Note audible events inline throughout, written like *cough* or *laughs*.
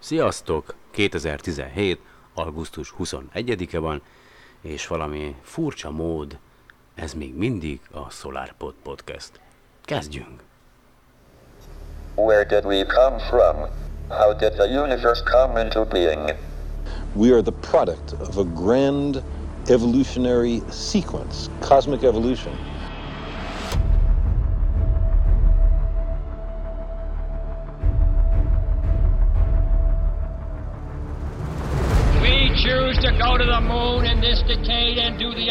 Sziasztok! 2017. augusztus 21-e van, és valami furcsa mód, ez még mindig a SolarPod Podcast. Kezdjünk! Where did we come from? How did the universe come into being? We are the product of a grand evolutionary sequence, cosmic evolution.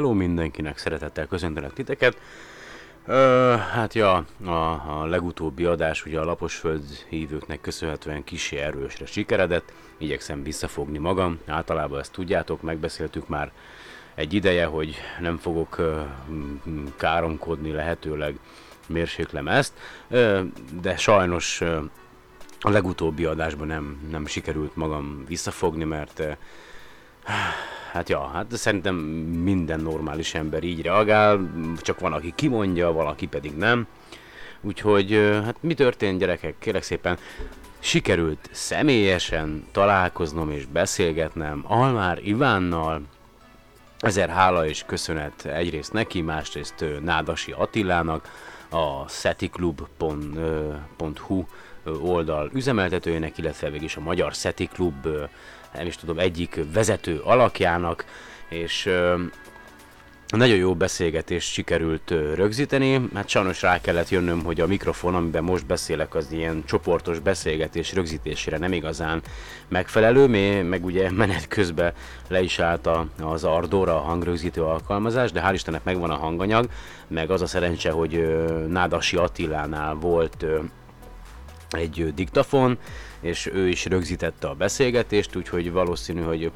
Hello mindenkinek, szeretettel köszöntelek titeket. Ö, hát ja, a, a legutóbbi adás ugye a Laposföld hívőknek köszönhetően kicsi erősre sikeredett. Igyekszem visszafogni magam, általában ezt tudjátok, megbeszéltük már egy ideje, hogy nem fogok ö, káromkodni, lehetőleg mérséklem ezt, ö, de sajnos ö, a legutóbbi adásban nem, nem sikerült magam visszafogni, mert Hát ja, hát szerintem minden normális ember így reagál, csak van, aki kimondja, valaki pedig nem. Úgyhogy, hát mi történt gyerekek? Kérlek szépen, sikerült személyesen találkoznom és beszélgetnem Almár Ivánnal, Ezer hála és köszönet egyrészt neki, másrészt Nádasi Attilának, a setiklub.hu oldal üzemeltetőjének, illetve végig is a Magyar Szeti Klub, nem is tudom, egyik vezető alakjának, és nagyon jó beszélgetést sikerült rögzíteni, hát sajnos rá kellett jönnöm, hogy a mikrofon, amiben most beszélek, az ilyen csoportos beszélgetés rögzítésére nem igazán megfelelő, még, meg ugye menet közben le is állt a, az Ardora a hangrögzítő alkalmazás, de hál' Istennek megvan a hanganyag, meg az a szerencse, hogy Nádasi Attilánál volt egy diktafon, és ő is rögzítette a beszélgetést, úgyhogy valószínű, hogy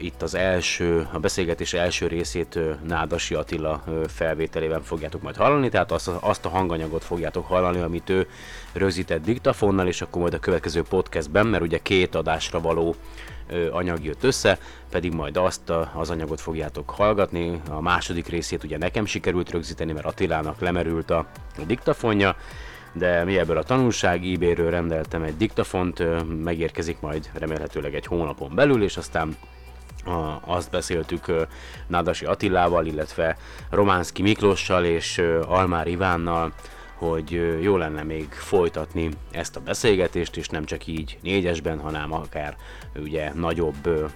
itt az első, a beszélgetés első részét Nádasi Attila felvételében fogjátok majd hallani, tehát azt, azt a hanganyagot fogjátok hallani, amit ő rögzített diktafonnal, és akkor majd a következő podcastben, mert ugye két adásra való anyag jött össze, pedig majd azt az anyagot fogjátok hallgatni. A második részét ugye nekem sikerült rögzíteni, mert Attilának lemerült a diktafonja, de mi ebből a tanulság, eBay-ről rendeltem egy diktafont, megérkezik majd remélhetőleg egy hónapon belül, és aztán azt beszéltük Nádasi Attilával, illetve Románszki Miklóssal és Almár Ivánnal, hogy jó lenne még folytatni ezt a beszélgetést, és nem csak így négyesben, hanem akár ugye nagyobb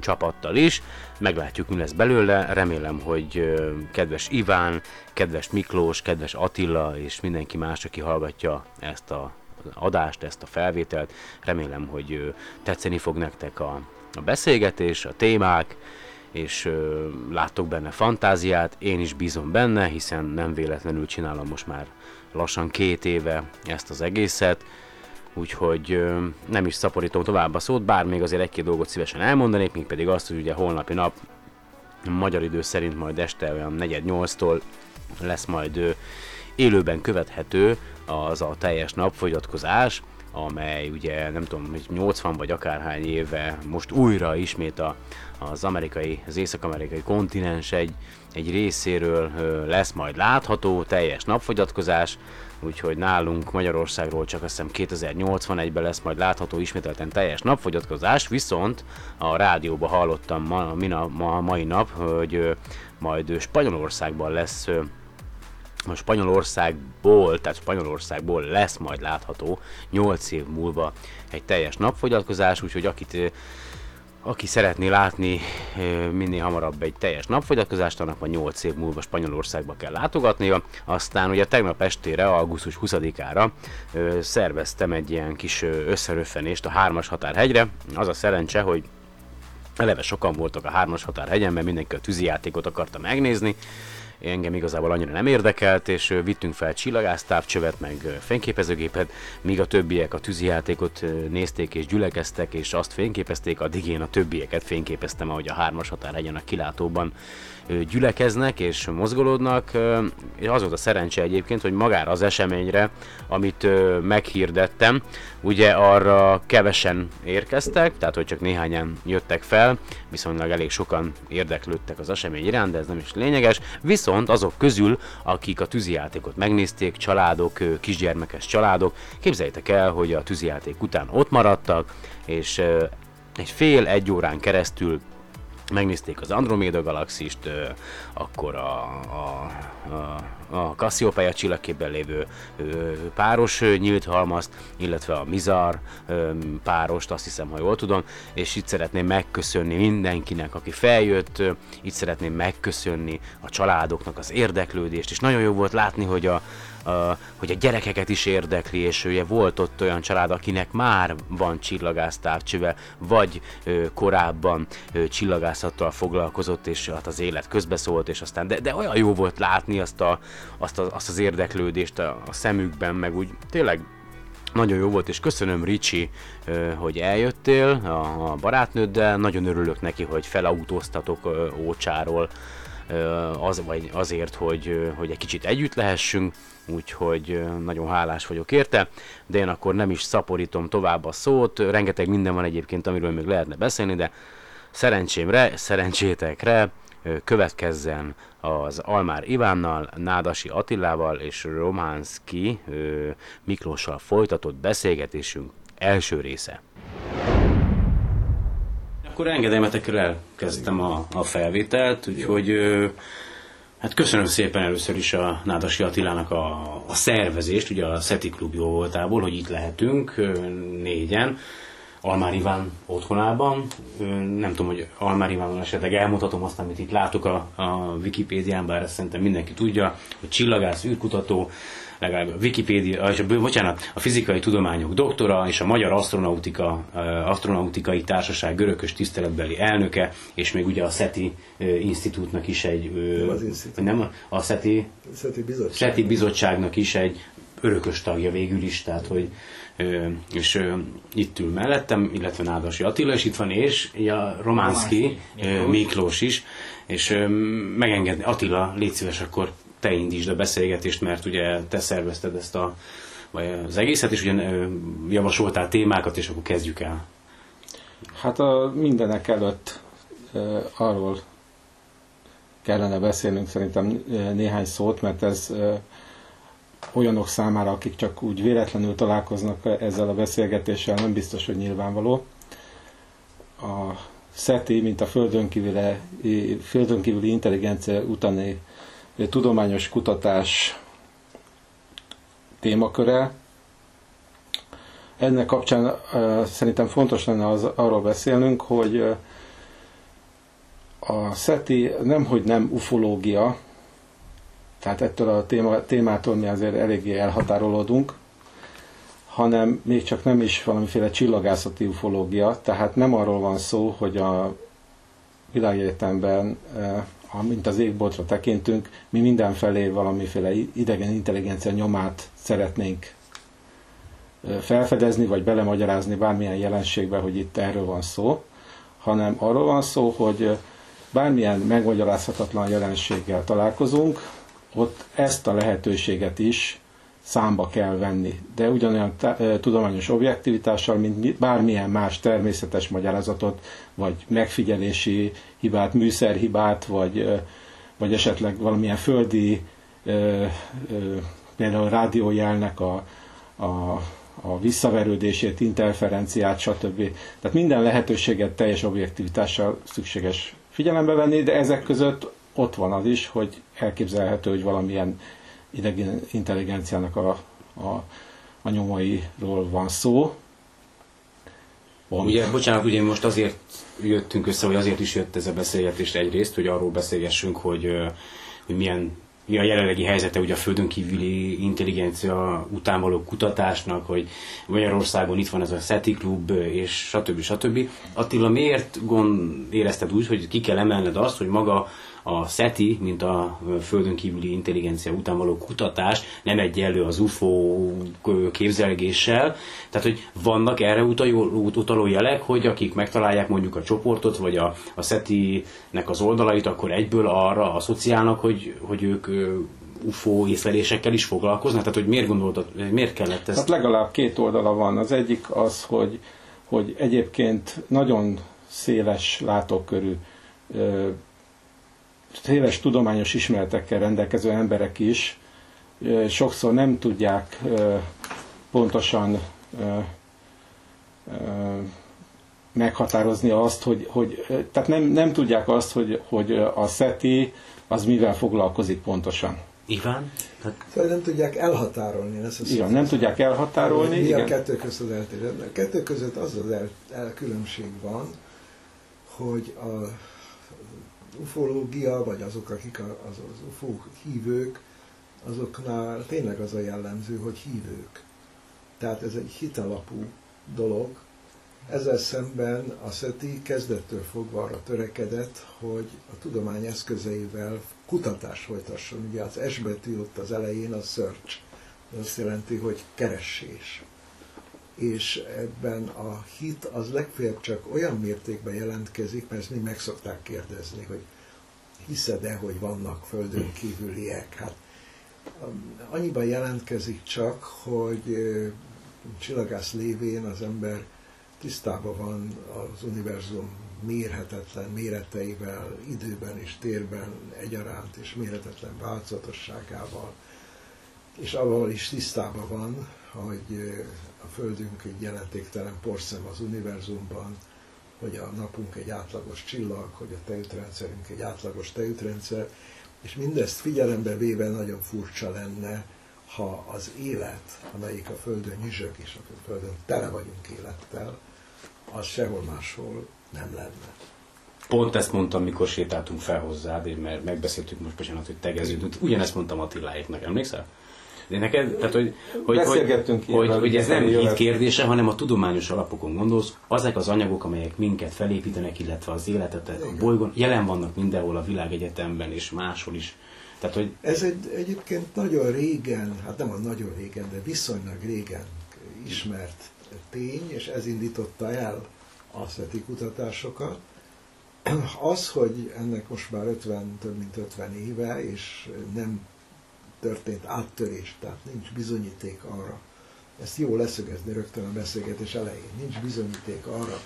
csapattal is. Meglátjuk, mi lesz belőle. Remélem, hogy kedves Iván, kedves Miklós, kedves Attila és mindenki más, aki hallgatja ezt a adást, ezt a felvételt. Remélem, hogy tetszeni fog nektek a, a beszélgetés, a témák, és ö, láttok benne fantáziát, én is bízom benne, hiszen nem véletlenül csinálom most már lassan két éve ezt az egészet, úgyhogy nem is szaporítom tovább a szót, bár még azért egy-két dolgot szívesen elmondanék, még pedig azt, hogy ugye holnapi nap magyar idő szerint majd este olyan 4-8-tól lesz majd ö, élőben követhető az a teljes napfogyatkozás, amely ugye nem tudom, hogy 80 vagy akárhány éve most újra ismét a, az amerikai, az észak-amerikai kontinens egy, egy részéről lesz majd látható, teljes napfogyatkozás, úgyhogy nálunk Magyarországról csak azt hiszem 2081-ben lesz majd látható ismételten teljes napfogyatkozás, viszont a rádióban hallottam ma, mina, ma, mai nap, hogy majd Spanyolországban lesz a Spanyolországból, tehát Spanyolországból lesz majd látható 8 év múlva egy teljes napfogyatkozás, úgyhogy akit aki szeretné látni minél hamarabb egy teljes napfogyatkozást, annak van 8 év múlva Spanyolországba kell látogatnia. Aztán ugye tegnap estére, augusztus 20-ára ö, szerveztem egy ilyen kis összeröffenést a Hármas Határhegyre. Az a szerencse, hogy eleve sokan voltak a Hármas Határhegyen, mert mindenki a tűzijátékot akarta megnézni, engem igazából annyira nem érdekelt, és vittünk fel csillagásztávcsövet, meg fényképezőgépet, míg a többiek a tűzijátékot nézték és gyülekeztek, és azt fényképezték, addig én a többieket fényképeztem, ahogy a hármas határhegyen a kilátóban gyülekeznek és mozgolódnak. Az volt a szerencse egyébként, hogy magára az eseményre, amit meghirdettem, ugye arra kevesen érkeztek, tehát hogy csak néhányan jöttek fel, viszonylag elég sokan érdeklődtek az esemény iránt, de ez nem is lényeges. Viszont azok közül, akik a tűzijátékot megnézték, családok, kisgyermekes családok, képzeljétek el, hogy a tűzijáték után ott maradtak, és egy fél-egy órán keresztül megnézték az Andromeda galaxist, akkor a, a, a, a Cassiopeia csillagképben lévő páros nyílt halmazt, illetve a Mizar párost, azt hiszem, ha jól tudom, és itt szeretném megköszönni mindenkinek, aki feljött, itt szeretném megköszönni a családoknak az érdeklődést, és nagyon jó volt látni, hogy a, a, hogy a gyerekeket is érdekli, és ugye volt ott olyan család, akinek már van csillagásztávcsöve, vagy ö, korábban ö, csillagászattal foglalkozott, és hát az élet közbeszólt, és aztán, de, de olyan jó volt látni azt, a, azt, a, azt az érdeklődést a, a szemükben, meg úgy tényleg nagyon jó volt, és köszönöm Ricsi, hogy eljöttél a, a barátnőddel, nagyon örülök neki, hogy felautóztatok Ócsáról, az, vagy azért, hogy, hogy egy kicsit együtt lehessünk, úgyhogy nagyon hálás vagyok érte, de én akkor nem is szaporítom tovább a szót, rengeteg minden van egyébként, amiről még lehetne beszélni, de szerencsémre, szerencsétekre következzen az Almár Ivánnal, Nádasi Attilával és Románszki Miklóssal folytatott beszélgetésünk első része. Akkor engedelmetekről elkezdtem a, a felvételt, úgyhogy ö, hát köszönöm szépen először is a Nádasi Attilának a, a szervezést, ugye a Szeti Klub jó voltából, hogy itt lehetünk ö, négyen. Almár Iván otthonában. Nem tudom, hogy Almár Ivánon esetleg elmutatom azt, amit itt látok a, a Wikipédián, bár ezt szerintem mindenki tudja, hogy csillagász, űrkutató, legalább a Wikipédia, és a, bocsánat, a fizikai tudományok doktora és a Magyar Asztronautika, ö, Astronautikai Társaság görökös tiszteletbeli elnöke, és még ugye a SETI Institútnak is egy, Nem az institút. nem, a SETI Szeti bizottság. SETI bizottságnak is egy örökös tagja végül is, tehát hogy és itt ül mellettem, illetve Nádasi Attila, és itt van és a Románszki ö, Miklós is, és megengedni, Attila, légy szíves, akkor te indítsd a beszélgetést, mert ugye te szervezted ezt a vagy az egészet, és ugye javasoltál témákat, és akkor kezdjük el. Hát a mindenek előtt arról kellene beszélnünk szerintem néhány szót, mert ez olyanok számára, akik csak úgy véletlenül találkoznak ezzel a beszélgetéssel, nem biztos, hogy nyilvánvaló. A SETI, mint a földön kívüli, intelligencia utáni tudományos kutatás témaköre, ennek kapcsán szerintem fontos lenne az, arról beszélnünk, hogy a SETI nemhogy nem ufológia, tehát ettől a téma, témától mi azért eléggé elhatárolódunk, hanem még csak nem is valamiféle csillagászati ufológia, tehát nem arról van szó, hogy a világegyetemben, uh, mint az égboltra tekintünk, mi mindenfelé valamiféle idegen intelligencia nyomát szeretnénk felfedezni, vagy belemagyarázni bármilyen jelenségbe, hogy itt erről van szó, hanem arról van szó, hogy bármilyen megmagyarázhatatlan jelenséggel találkozunk, ott ezt a lehetőséget is számba kell venni, de ugyanolyan tudományos objektivitással, mint bármilyen más természetes magyarázatot, vagy megfigyelési hibát, műszerhibát, vagy, vagy esetleg valamilyen földi, például rádiójelnek a, a, a visszaverődését, interferenciát, stb. Tehát minden lehetőséget teljes objektivitással szükséges figyelembe venni, de ezek között ott van az is, hogy elképzelhető, hogy valamilyen idegen intelligenciának a, a, a nyomairól van szó. Pont. Ugye, bocsánat, ugye most azért jöttünk össze, vagy azért is jött ez a beszélgetés egyrészt, hogy arról beszélgessünk, hogy, hogy milyen mi a jelenlegi helyzete ugye a földön kívüli intelligencia után való kutatásnak, hogy Magyarországon itt van ez a SETI klub, és stb. stb. Attila, miért gond érezted úgy, hogy ki kell emelned azt, hogy maga a SETI, mint a földön kívüli intelligencia után való kutatás nem egyenlő az UFO képzelgéssel. Tehát, hogy vannak erre utaló jelek, hogy akik megtalálják mondjuk a csoportot, vagy a, a SETI-nek az oldalait, akkor egyből arra asszociálnak, hogy, hogy ők UFO észlelésekkel is foglalkoznak? Tehát, hogy miért gondoltad, miért kellett ezt? Hát legalább két oldala van. Az egyik az, hogy, hogy egyébként nagyon széles látókörű széles tudományos ismeretekkel rendelkező emberek is sokszor nem tudják pontosan meghatározni azt, hogy, hogy tehát nem, nem tudják azt, hogy, hogy a SETI az mivel foglalkozik pontosan. Iván? Tehát... Szóval nem tudják elhatárolni. Ezt az igen, nem tudják elhatárolni. Mi igen. a kettő között az eltérő? A kettő között az az el, el különbség van, hogy a ufológia, vagy azok, akik az, az UFO hívők, azoknál tényleg az a jellemző, hogy hívők. Tehát ez egy hitalapú dolog. Ezzel szemben a SETI kezdettől fogva arra törekedett, hogy a tudomány eszközeivel kutatás folytasson. Ugye az S betű ott az elején a search. Ez azt jelenti, hogy keresés és ebben a hit az legfeljebb csak olyan mértékben jelentkezik, mert ezt mi meg szokták kérdezni, hogy hiszed-e, hogy vannak földön kívüliek? Hát um, annyiban jelentkezik csak, hogy csillagász lévén az ember tisztában van az univerzum mérhetetlen méreteivel, időben és térben egyaránt, és méretetlen változatosságával, és avval is tisztában van, hogy a Földünk egy jelentéktelen porszem az univerzumban, hogy a napunk egy átlagos csillag, hogy a tejútrendszerünk egy átlagos tejútrendszer, és mindezt figyelembe véve nagyon furcsa lenne, ha az élet, amelyik a Földön nyüzsög, és a Földön tele vagyunk élettel, az sehol máshol nem lenne. Pont ezt mondtam, mikor sétáltunk fel hozzád, mert megbeszéltük most bocsánat, hogy tegeződünk. Ugyanezt mondtam Attiláéknak, emlékszel? De neked, tehát, hogy, hogy, hogy, hogy, hogy ez nem hit kérdése, hanem a tudományos alapokon gondolsz, azok az anyagok, amelyek minket felépítenek, illetve az életet a bolygón, jelen vannak mindenhol a világegyetemben és máshol is. Tehát, hogy... Ez egy, egyébként nagyon régen, hát nem a nagyon régen, de viszonylag régen ismert tény, és ez indította el a SZETI kutatásokat. Az, hogy ennek most már 50, több mint 50 éve, és nem történt áttörés, tehát nincs bizonyíték arra. Ezt jó leszögezni rögtön a beszélgetés elején. Nincs bizonyíték arra,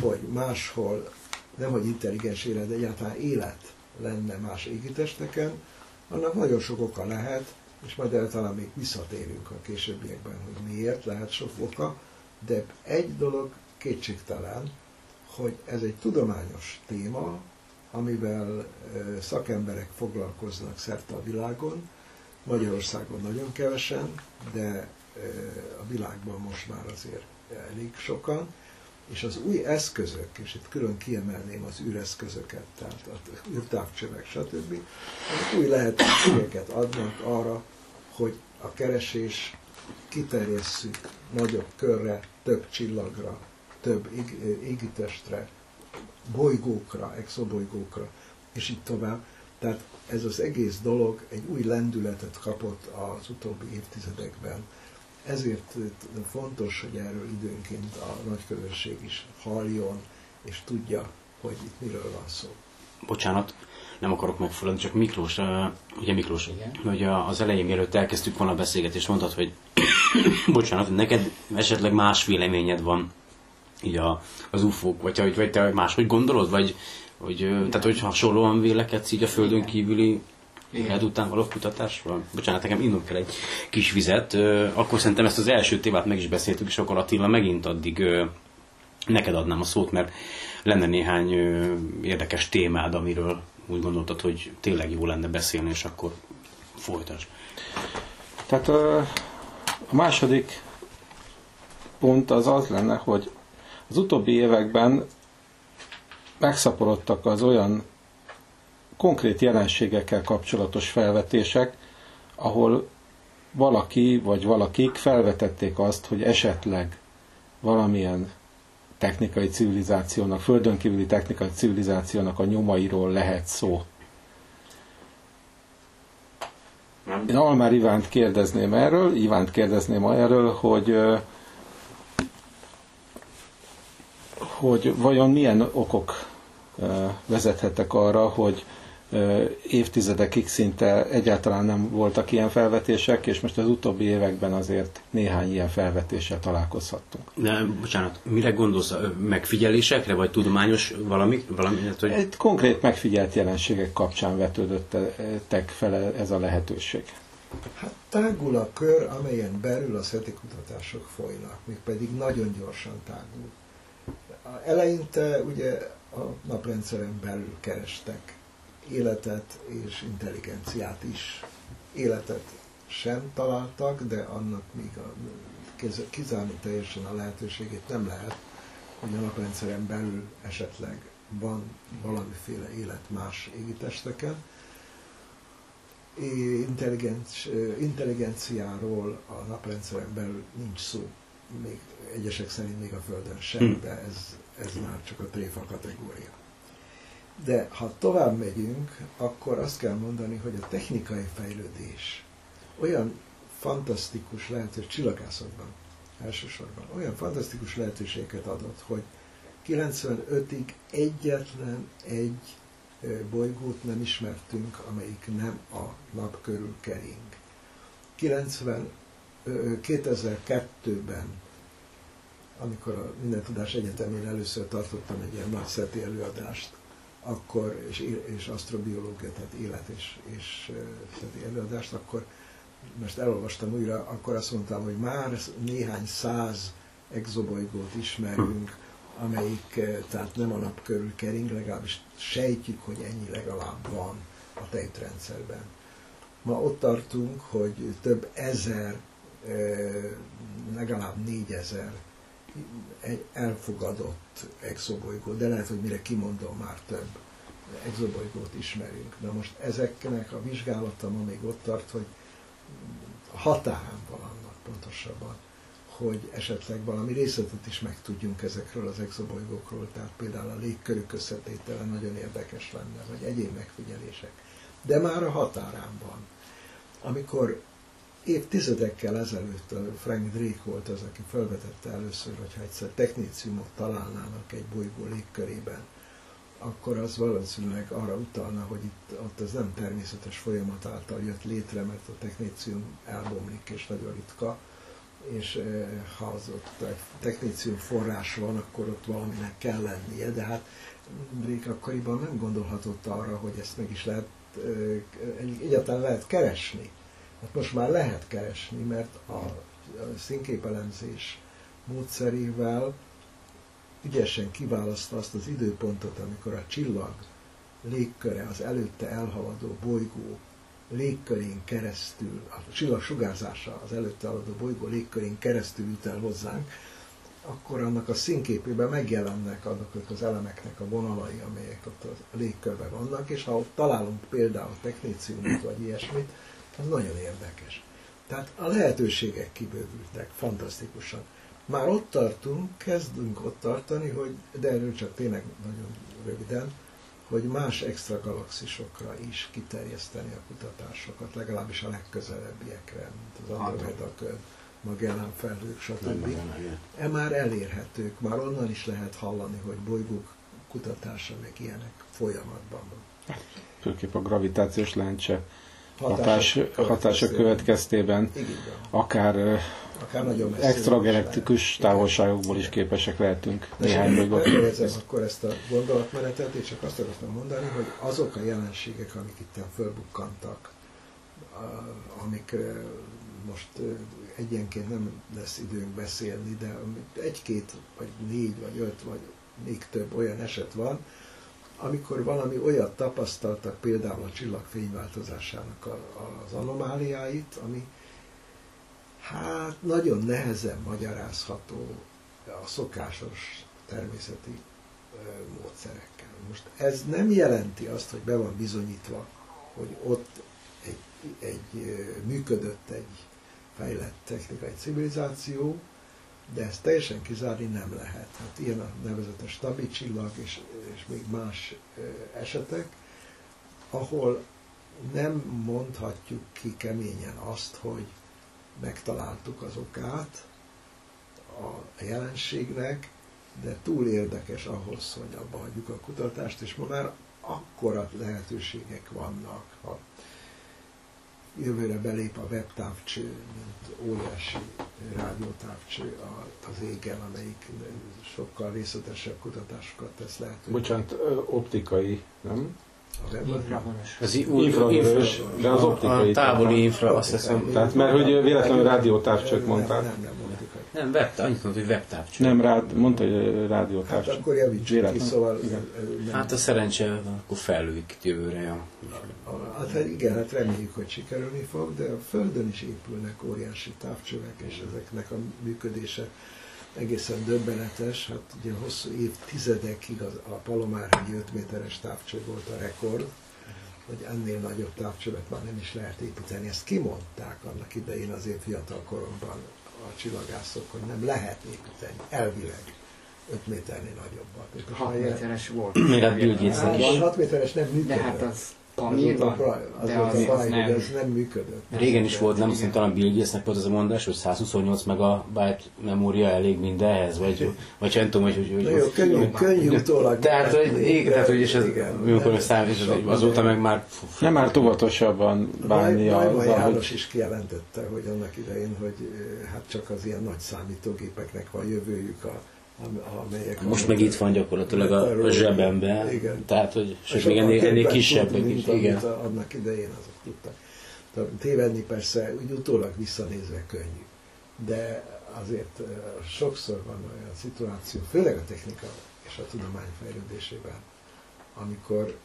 hogy máshol nem hogy intelligens élet, de egyáltalán élet lenne más égitesteken, annak nagyon sok oka lehet, és majd el talán még visszatérünk a későbbiekben, hogy miért lehet sok oka, de egy dolog kétségtelen, hogy ez egy tudományos téma, amivel szakemberek foglalkoznak szerte a világon, Magyarországon nagyon kevesen, de a világban most már azért elég sokan, és az új eszközök, és itt külön kiemelném az űreszközöket, tehát a űrtávcsövek, stb., azok új lehetőségeket adnak arra, hogy a keresés kiterjesszük nagyobb körre, több csillagra, több égitestre, bolygókra, exobolygókra, és így tovább. Tehát ez az egész dolog egy új lendületet kapott az utóbbi évtizedekben. Ezért fontos, hogy erről időnként a nagy közönség is halljon, és tudja, hogy itt miről van szó. bocsánat, nem akarok megfulladni, csak Miklós, uh, ugye Miklós, hogy a, az elején, mielőtt elkezdtük volna a beszélgetést, mondtad, hogy *coughs* bocsánat, hogy neked esetleg más véleményed van így a, az ufók, vagy, vagy, vagy te máshogy gondolod, vagy hogy, tehát, hogy hasonlóan vélekedsz így a földön kívüli élet után való kutatásról? Bocsánat, nekem innom kell egy kis vizet. Akkor szerintem ezt az első témát meg is beszéltük, és akkor Attila megint addig neked adnám a szót, mert lenne néhány érdekes témád, amiről úgy gondoltad, hogy tényleg jó lenne beszélni, és akkor folytasd. Tehát a második pont az az lenne, hogy az utóbbi években megszaporodtak az olyan konkrét jelenségekkel kapcsolatos felvetések, ahol valaki vagy valakik felvetették azt, hogy esetleg valamilyen technikai civilizációnak, földön kívüli technikai civilizációnak a nyomairól lehet szó. Én Almár Ivánt kérdezném erről, Ivánt kérdezném erről, hogy hogy vajon milyen okok vezethettek arra, hogy évtizedekig szinte egyáltalán nem voltak ilyen felvetések, és most az utóbbi években azért néhány ilyen felvetéssel találkozhattunk. De, bocsánat, mire gondolsz? Megfigyelésekre, vagy tudományos valami? valami hát, hogy... Egy konkrét megfigyelt jelenségek kapcsán vetődöttek fel ez a lehetőség. Hát tágul a kör, amelyen belül a SETI kutatások folynak, mégpedig nagyon gyorsan tágul. Eleinte ugye a naprendszeren belül kerestek életet és intelligenciát is. Életet sem találtak, de annak még a, kizárni teljesen a lehetőségét nem lehet, hogy a naprendszeren belül esetleg van valamiféle élet más égitesteken. É- intelligenc, intelligenciáról a naprendszeren belül nincs szó, még egyesek szerint még a Földön sem, de ez, ez már csak a tréfa kategória. De ha tovább megyünk, akkor azt kell mondani, hogy a technikai fejlődés olyan fantasztikus lehetőség, csillagászatban elsősorban, olyan fantasztikus lehetőséget adott, hogy 95-ig egyetlen egy bolygót nem ismertünk, amelyik nem a nap körül kering. 90, ö, 2002-ben, amikor a Minden Tudás Egyetemén először tartottam egy ilyen nagy szeti előadást, akkor, és, és asztrobiológia, tehát élet és, és szeti előadást, akkor most elolvastam újra, akkor azt mondtam, hogy már néhány száz exobolygót ismerünk, amelyik eh, tehát nem a nap körül kering, legalábbis sejtjük, hogy ennyi legalább van a tejtrendszerben. Ma ott tartunk, hogy több ezer, legalább négyezer egy elfogadott exobolygó, de lehet, hogy mire kimondom, már több exobolygót ismerünk. Na most ezeknek a vizsgálata ma még ott tart, hogy határán van pontosabban, hogy esetleg valami részletet is megtudjunk ezekről az exobolygókról, tehát például a légkörük összetétele nagyon érdekes lenne, vagy egyéb megfigyelések. De már a határán van. Amikor évtizedekkel ezelőtt Frank Drake volt az, aki felvetette először, hogyha egyszer technéciumot találnának egy bolygó légkörében, akkor az valószínűleg arra utalna, hogy itt ott az nem természetes folyamat által jött létre, mert a technécium elbomlik és nagyon ritka, és ha az ott technécium forrás van, akkor ott valaminek kell lennie, de hát Drake akkoriban nem gondolhatott arra, hogy ezt meg is lehet, eh, egyáltalán lehet keresni. Hát most már lehet keresni, mert a, színképelemzés módszerével ügyesen kiválasztva azt az időpontot, amikor a csillag légköre, az előtte elhaladó bolygó légkörén keresztül, a csillag sugárzása az előtte haladó bolygó légkörén keresztül jut el hozzánk, akkor annak a színképében megjelennek azok az elemeknek a vonalai, amelyek ott a légkörben vannak, és ha ott találunk például technéciumot vagy ilyesmit, az nagyon érdekes. Tehát a lehetőségek kibővültek fantasztikusan. Már ott tartunk, kezdünk ott tartani, hogy, de erről csak tényleg nagyon röviden, hogy más extra galaxisokra is kiterjeszteni a kutatásokat, legalábbis a legközelebbiekre, mint az Andromeda köd, Magellan felhők, stb. E már elérhetők, már onnan is lehet hallani, hogy bolygók kutatása, meg ilyenek folyamatban van. Főképp a gravitációs lencse hatás, hatása következtében akár Akár nagyon extragalaktikus távolságokból is képesek lehetünk De néhány bolygót. akkor ezt a gondolatmenetet, és csak azt akartam mondani, hogy azok a jelenségek, amik itt fölbukkantak, amik most egyenként nem lesz időnk beszélni, de egy-két, vagy négy, vagy öt, vagy még több olyan eset van, amikor valami olyat tapasztaltak, például a csillag fényváltozásának az anomáliáit, ami hát nagyon nehezen magyarázható a szokásos természeti módszerekkel. Most ez nem jelenti azt, hogy be van bizonyítva, hogy ott egy, egy működött egy fejlett technikai civilizáció, de ezt teljesen kizárni nem lehet. Hát ilyen a nevezetes stabil csillag és, és még más esetek, ahol nem mondhatjuk ki keményen azt, hogy megtaláltuk az okát a jelenségnek, de túl érdekes ahhoz, hogy abba hagyjuk a kutatást, és ma már akkora lehetőségek vannak, ha jövőre belép a webtávcső, mint óriási rádiótávcső az égen, amelyik sokkal részletesebb kutatásokat tesz lehetővé. Bocsánat, optikai, nem? Az Infravörös, de az optikai. A távoli infra, azt hiszem. Tehát, mert hogy véletlenül rádiótávcsőt mondtál. Nem, nem, nem optikai. Nem, webtáv, annyit mondta, hogy webtávcső. Nem, rád, mondta, hogy Hát rádiótávcső. akkor javítsuk ki, szóval nem. Hát a szerencse, akkor fellőjük jövőre. Ja. Hát hát igen, hát reméljük, hogy sikerülni fog, de a Földön is épülnek óriási távcsövek, és ezeknek a működése egészen döbbenetes. Hát ugye hosszú évtizedekig az, a Palomárhegyi 5 méteres távcső volt a rekord, hogy ennél nagyobb távcsövet már nem is lehet építeni. Ezt kimondták annak idején az én fiatal koromban a csillagászok, hogy nem lehet építeni, elvileg 5 méternél nagyobbat. És most 6 már ilyen- méteres volt. Még hát Bill Gatesnek Hát, is. van 6 méteres nem De működött. hát az az van, az de az, az baj, nem. ez nem működött. Régen is volt, nem azt talán Bill Gatesnek volt az a mondás, hogy 128 megabyte memória elég mindenhez, vagy, vagy nem tudom, hogy... hogy, hogy jó, könnyű, könnyű utólag. Tehát, hogy, igen, tehát, hogy és ez, Igen. amikor számít, és azóta meg már... Nem már óvatosabban bánni a... azzal, János is kijelentette, hogy annak idején, hogy hát csak az ilyen nagy számítógépeknek van jövőjük, a, amelyek... Most meg itt van gyakorlatilag a, a zsebemben, Igen. tehát, hogy sőt, még ennél, ennél kisebbek is, igen. Annak idején azok tudtak. Tévedni persze úgy utólag visszanézve könnyű, de azért sokszor van olyan szituáció, főleg a technika és a tudomány fejlődésében, amikor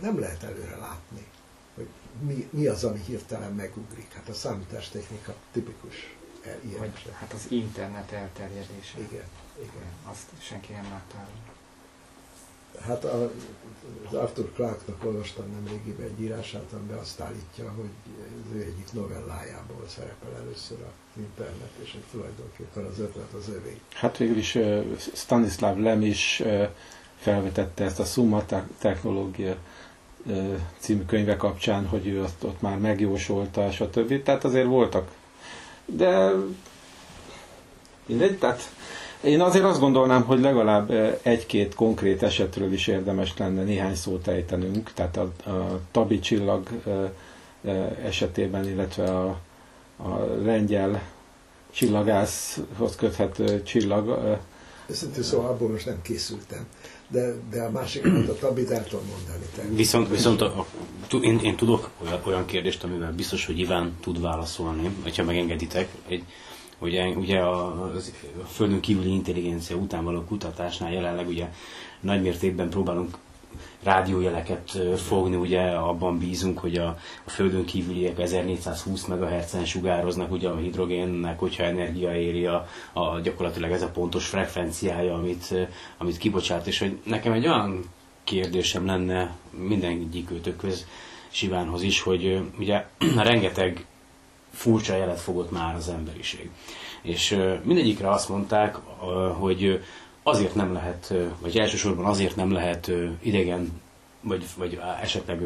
nem lehet előre látni, hogy mi, mi az, ami hirtelen megugrik. Hát a számítástechnika tipikus ilyen Vagy eset. hát az internet elterjedése. Igen, igen. Azt senki nem látta. Hát a, az Arthur Clarke-nak olvastam nemrégiben egy írását, amiben azt állítja, hogy az ő egyik novellájából szerepel először az internet, és hogy tulajdonképpen az ötlet az övé. hát végül is Stanislav Lem is felvetette ezt a Summa te- technológia című könyve kapcsán, hogy ő azt ott már megjósolta, stb. Tehát azért voltak. De mindegy, tehát én azért azt gondolnám, hogy legalább egy-két konkrét esetről is érdemes lenne néhány szót ejtenünk, tehát a, a Tabi csillag esetében, illetve a, a lengyel csillagászhoz köthető csillag. Őszintén szóval abból most nem készültem, de, de a másikat a tabit el tudom mondani. természetesen. Viszont, viszont a, a, én, én tudok olyan, olyan kérdést, amivel biztos, hogy Iván tud válaszolni, hogyha megengeditek. Egy, ugye, ugye a, a Földön kívüli intelligencia után való kutatásnál jelenleg ugye nagymértékben próbálunk rádiójeleket fogni, ugye abban bízunk, hogy a, a Földön kívüliek 1420 MHz-en sugároznak, ugye a hidrogénnek, hogyha energia éri a, a gyakorlatilag ez a pontos frekvenciája, amit, amit kibocsát, és hogy nekem egy olyan kérdésem lenne mindegyik őtökhöz, Sivánhoz is, hogy ugye *clears throat* rengeteg furcsa jelet fogott már az emberiség. És mindegyikre azt mondták, hogy azért nem lehet, vagy elsősorban azért nem lehet idegen, vagy, vagy esetleg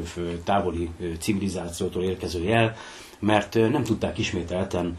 távoli civilizációtól érkező jel, mert nem tudták ismételten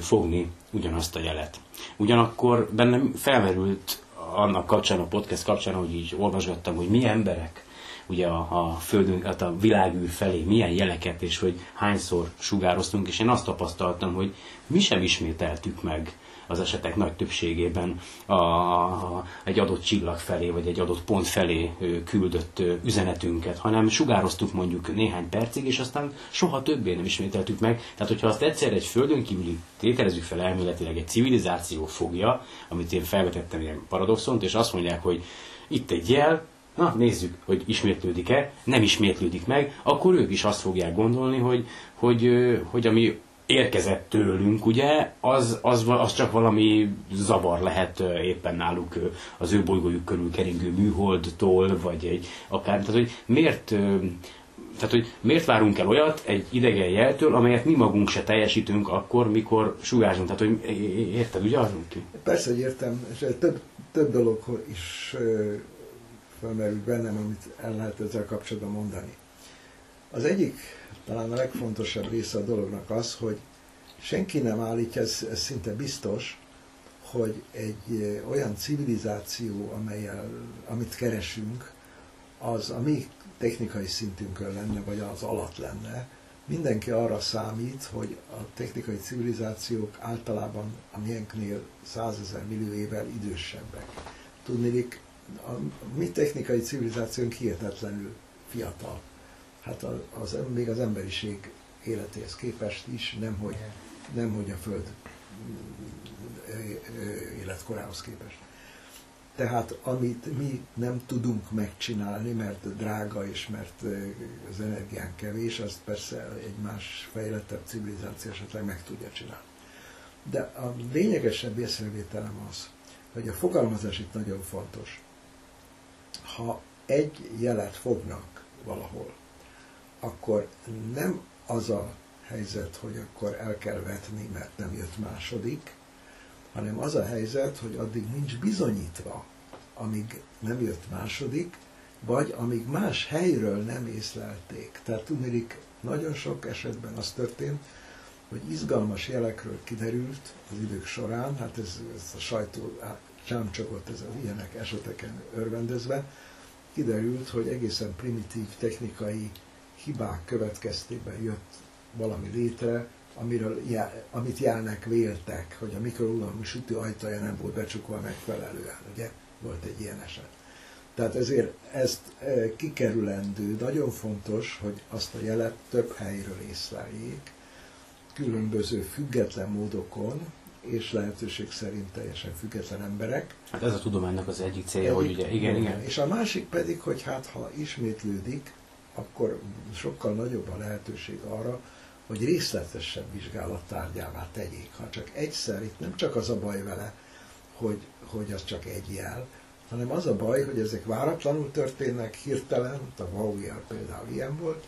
fogni ugyanazt a jelet. Ugyanakkor bennem felmerült annak kapcsán, a podcast kapcsán, hogy így olvasgattam, hogy mi emberek ugye a, a földünk, hát a világűr felé milyen jeleket, és hogy hányszor sugároztunk, és én azt tapasztaltam, hogy mi sem ismételtük meg az esetek nagy többségében a, a, egy adott csillag felé, vagy egy adott pont felé küldött üzenetünket, hanem sugároztuk mondjuk néhány percig, és aztán soha többé nem ismételtük meg. Tehát, hogyha azt egyszer egy földön kívüli tételezzük fel elméletileg egy civilizáció fogja, amit én felvetettem ilyen paradoxont, és azt mondják, hogy itt egy jel, na nézzük, hogy ismétlődik-e, nem ismétlődik meg, akkor ők is azt fogják gondolni, hogy, hogy, hogy ami érkezett tőlünk, ugye, az, az, az csak valami zavar lehet éppen náluk az ő bolygójuk körül keringő műholdtól, vagy egy akár, tehát hogy miért tehát, hogy miért várunk el olyat egy idegen jeltől, amelyet mi magunk se teljesítünk akkor, mikor sugárzunk. Tehát, hogy érted, ugye azon ki? Persze, hogy értem, és több, több dolog is felmerült bennem, amit el lehet ezzel kapcsolatban mondani. Az egyik, talán a legfontosabb része a dolognak az, hogy senki nem állítja, ez, ez szinte biztos, hogy egy olyan civilizáció, amelyel, amit keresünk, az a mi technikai szintünkön lenne, vagy az alatt lenne. Mindenki arra számít, hogy a technikai civilizációk általában a miénknél százezer millió évvel idősebbek. Tudnélik, a mi technikai civilizációnk hihetetlenül fiatal. Hát az, az, még az emberiség életéhez képest is, nemhogy, nemhogy a Föld ö, ö, életkorához képest. Tehát amit mi nem tudunk megcsinálni, mert drága és mert az energiánk kevés, azt persze egy más fejlettebb civilizáció esetleg meg tudja csinálni. De a lényegesebb észrevételem az, hogy a fogalmazás itt nagyon fontos. Ha egy jelet fognak valahol, akkor nem az a helyzet, hogy akkor el kell vetni, mert nem jött második, hanem az a helyzet, hogy addig nincs bizonyítva, amíg nem jött második, vagy amíg más helyről nem észlelték. Tehát tudnék, nagyon sok esetben az történt, hogy izgalmas jelekről kiderült az idők során, hát ez, ez a sajtó csámcsogott ez az ilyenek eseteken örvendezve, kiderült, hogy egészen primitív technikai hibák következtében jött valami létre, amiről, amit jelnek véltek, hogy a mikroullomi sütő ajtaja nem volt becsukva megfelelően. Ugye volt egy ilyen eset. Tehát ezért ezt e, kikerülendő, nagyon fontos, hogy azt a jelet több helyről észleljék, különböző független módokon, és lehetőség szerint teljesen független emberek. Hát ez a tudománynak az egyik célja, hogy ugye, igen, igen. És a másik pedig, hogy hát ha ismétlődik, akkor sokkal nagyobb a lehetőség arra, hogy részletesebb vizsgálattárgyává tegyék. Ha csak egyszer, itt nem csak az a baj vele, hogy, hogy az csak egy jel, hanem az a baj, hogy ezek váratlanul történnek, hirtelen, a jel például ilyen volt,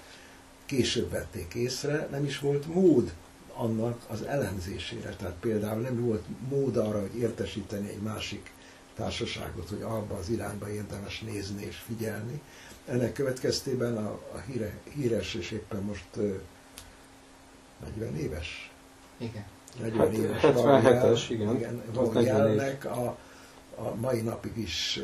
később vették észre, nem is volt mód annak az elemzésére. Tehát például nem volt mód arra, hogy értesíteni egy másik társaságot, hogy abba az irányba érdemes nézni és figyelni. Ennek következtében a, a híre, híres és éppen most ö, 40 éves, Igen. 40 Hát, éves 77-es, Valjel- igen. igen Az 40 év. Valjelnek a, a mai napig is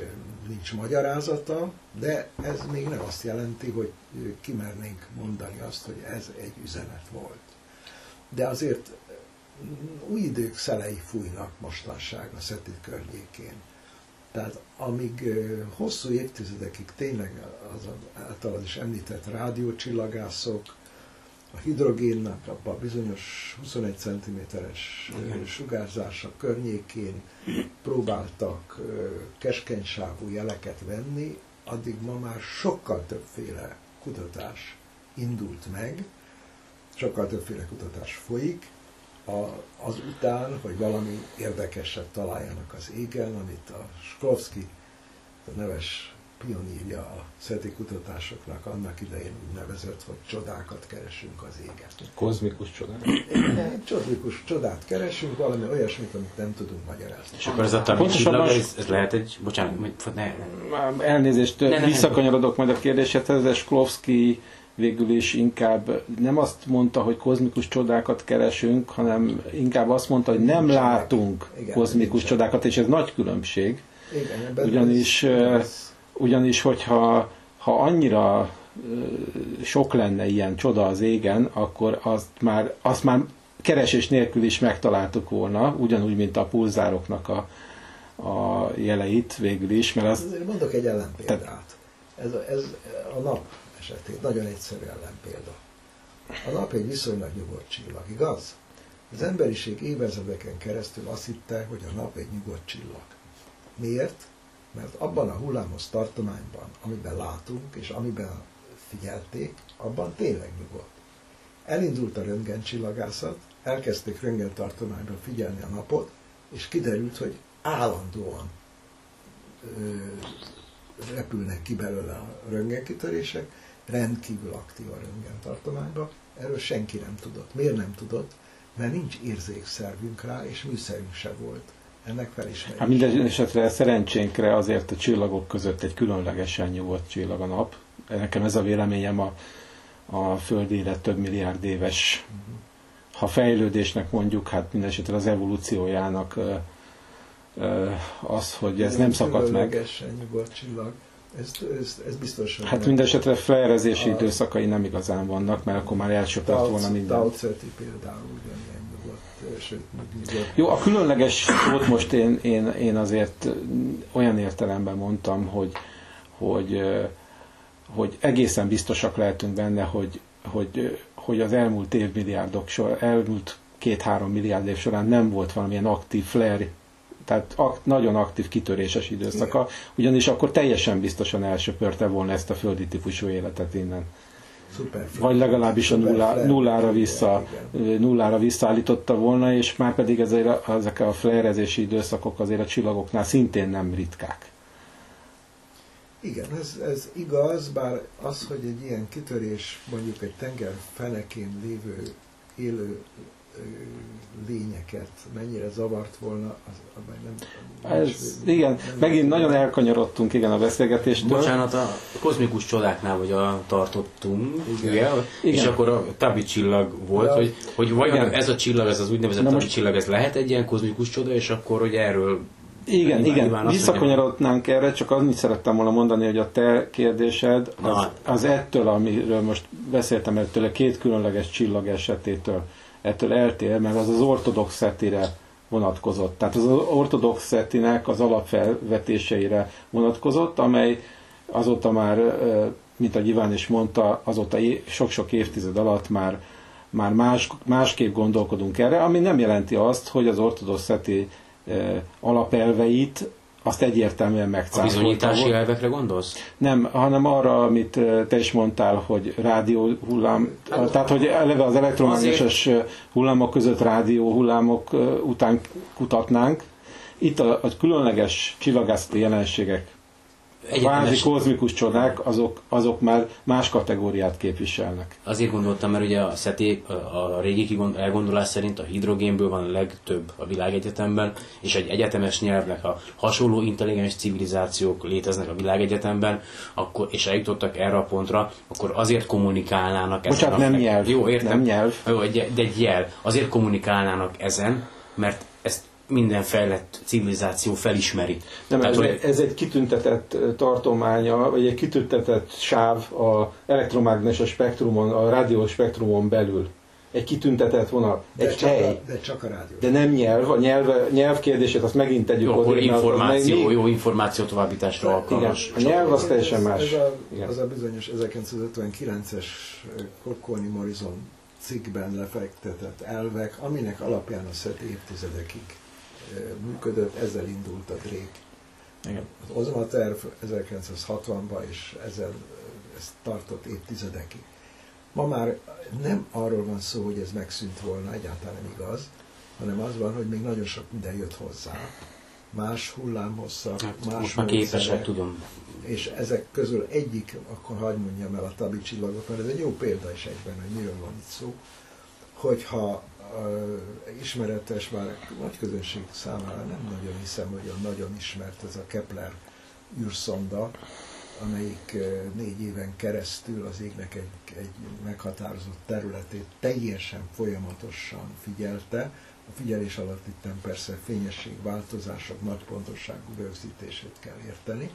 nincs magyarázata, de ez még nem azt jelenti, hogy kimernénk mondani azt, hogy ez egy üzenet volt. De azért új idők szelei fújnak mostanság a Szeti környékén. Tehát amíg hosszú évtizedekig tényleg az általad is említett rádiócsillagászok, a hidrogénnak abban a bizonyos 21 cm-es sugárzása környékén próbáltak keskenysávú jeleket venni, addig ma már sokkal többféle kutatás indult meg, sokkal többféle kutatás folyik, a, az után, hogy valami érdekeset találjanak az égen, amit a Sklovsky, a neves pionírja a SETI kutatásoknak annak idején úgy nevezett, hogy csodákat keresünk az égen. Kozmikus. Egy Csodlikus csodát keresünk, valami olyasmit, amit nem tudunk magyarázni. És akkor ez a tavi Pontosabban- csillag, ez, ez lehet egy, bocsánat, ne, Elnézést, Ne, ne, ne. visszakanyarodok majd a kérdésedhez, de Sklovsky végül is inkább nem azt mondta, hogy kozmikus csodákat keresünk, hanem inkább azt mondta, hogy nem Nincsenek. látunk Igen, kozmikus nincsenek. csodákat, és ez nagy különbség. Igen, Ugyanis, ez- ez- ugyanis hogyha ha annyira sok lenne ilyen csoda az égen, akkor azt már, azt már keresés nélkül is megtaláltuk volna, ugyanúgy, mint a pulzároknak a, a jeleit végül is, mert az mondok egy ellenpéldát. Ez a, ez a nap esetén nagyon egyszerű ellenpélda. A nap egy viszonylag nyugodt csillag, igaz? Az emberiség évezredeken keresztül azt hitte, hogy a nap egy nyugodt csillag. Miért? Mert abban a hullámos tartományban, amiben látunk, és amiben figyelték, abban tényleg nyugodt. Elindult a röntgencsillagászat, elkezdték röntgentartományban figyelni a napot, és kiderült, hogy állandóan ö, repülnek ki belőle a röntgenkitörések, rendkívül aktív a röntgentartományban. Erről senki nem tudott. Miért nem tudott? Mert nincs érzékszervünk rá, és műszerünk se volt. Ennek felismerése. Hát minden esetre szerencsénkre azért a csillagok között egy különlegesen nyugodt csillag a nap. Nekem ez a véleményem a, a Földére több milliárd éves, ha fejlődésnek mondjuk, hát minden esetre az evolúciójának az, hogy ez nem szakadt meg. Különlegesen nyugodt csillag. Ez, ez, ez biztos, hogy Hát nem. minden esetre flerezési A- időszakai nem igazán vannak, mert akkor már elsöpört volna minden. Tau Ceti például ugyanilyen nyugodt, sőt, még nyugodt. Jó, a különleges szót most én, én, én azért olyan értelemben mondtam, hogy, hogy, ö, hogy egészen biztosak lehetünk benne, hogy, hogy, hogy az elmúlt évmilliárdok elmúlt két-három milliárd év során nem volt valamilyen aktív flare, tehát ak, nagyon aktív kitöréses időszaka, ugyanis akkor teljesen biztosan elsöpörte volna ezt a földi típusú életet innen. Szuper Vagy legalábbis a nullá, nullára, vissza, nullára visszaállította volna, és már pedig ezért ezek a flerezési időszakok azért a csillagoknál szintén nem ritkák. Igen, ez, ez igaz, bár az, hogy egy ilyen kitörés mondjuk egy tenger fenekén lévő élő lényeket mennyire zavart volna, az, abban nem... Ez, igen, megint nagyon elkanyarodtunk igen a beszélgetéstől. Bocsánat, a kozmikus csodáknál vagy a tartottunk, Igen. ugye? és Igen. akkor a Tabi csillag volt, Ja. hogy, hogy vajon Igen. ez a csillag, ez az úgynevezett Tabi csillag, ez lehet egy ilyen kozmikus csoda, és akkor, hogy erről Igen, Iván- igen, Iván visszakanyarodnánk erre, csak annyit szerettem volna mondani, hogy a te kérdésed az, az ettől, amiről most beszéltem, ettől a két különleges csillag esetétől, ettől eltér, mert az az ortodox szetire vonatkozott. Tehát az ortodox szetinek az alapfelvetéseire vonatkozott, amely azóta már, mint a Iván is mondta, azóta sok-sok évtized alatt már már más, másképp gondolkodunk erre, ami nem jelenti azt, hogy az ortodox szeti alapelveit azt egyértelműen a megcáfolta. bizonyítási volt. elvekre gondolsz? Nem, hanem arra, amit te is mondtál, hogy rádió hullám, tehát hogy eleve az elektromágneses hullámok között rádió hullámok után kutatnánk. Itt a, a különleges csillagászati jelenségek, Egyetemes, kozmikus csodák, azok, azok már más kategóriát képviselnek. azért gondoltam, mert ugye a SETI, a, a régi elgondolás szerint a hidrogénből van a legtöbb a világegyetemben, és egy egyetemes nyelvnek, ha hasonló intelligens civilizációk léteznek a világegyetemben, akkor, és eljutottak erre a pontra, akkor azért kommunikálnának ezen Bocsánat, a nem fek- nyelv, Jó, értem. nem nyelv. Jó, de egy jel. Azért kommunikálnának ezen, mert ezt minden fejlett civilizáció felismeri. Nem, Tehát, ez, hogy- egy, ez egy kitüntetett tartománya, vagy egy kitüntetett sáv a elektromágneses spektrumon, a rádió spektrumon belül. Egy kitüntetett vonal, de, egy csak hely. a, de csak a rádió. De nem nyelv, a nyelv, nyelv kérdését azt megint tegyük Jó, akkor információ, még- jó információ továbbításra Igen, alkalmas. a nyelv az teljesen más. Ez a, Igen. az a bizonyos 1959-es Cocconi Morrison cikkben lefektetett elvek, aminek alapján a SET évtizedekig működött, ezzel indult a Drake. Igen. Az Ozma terv 1960-ban, és ezzel ez tartott évtizedekig. Ma már nem arról van szó, hogy ez megszűnt volna, egyáltalán nem igaz, hanem az van, hogy még nagyon sok minden jött hozzá. Más hullámhosszak, Hát, más most már módszerek, képesek, tudom. és ezek közül egyik, akkor hagyd mondjam el a tabi csillagot, mert ez egy jó példa is egyben, hogy miről van itt szó, hogyha ismeretes, már nagy közönség számára nem nagyon hiszem, hogy olyan nagyon ismert ez a Kepler űrszonda, amelyik eh, négy éven keresztül az égnek egy, egy meghatározott területét teljesen folyamatosan figyelte. A figyelés alatt itt persze fényesség változások, nagy pontosságú rögzítését kell érteni.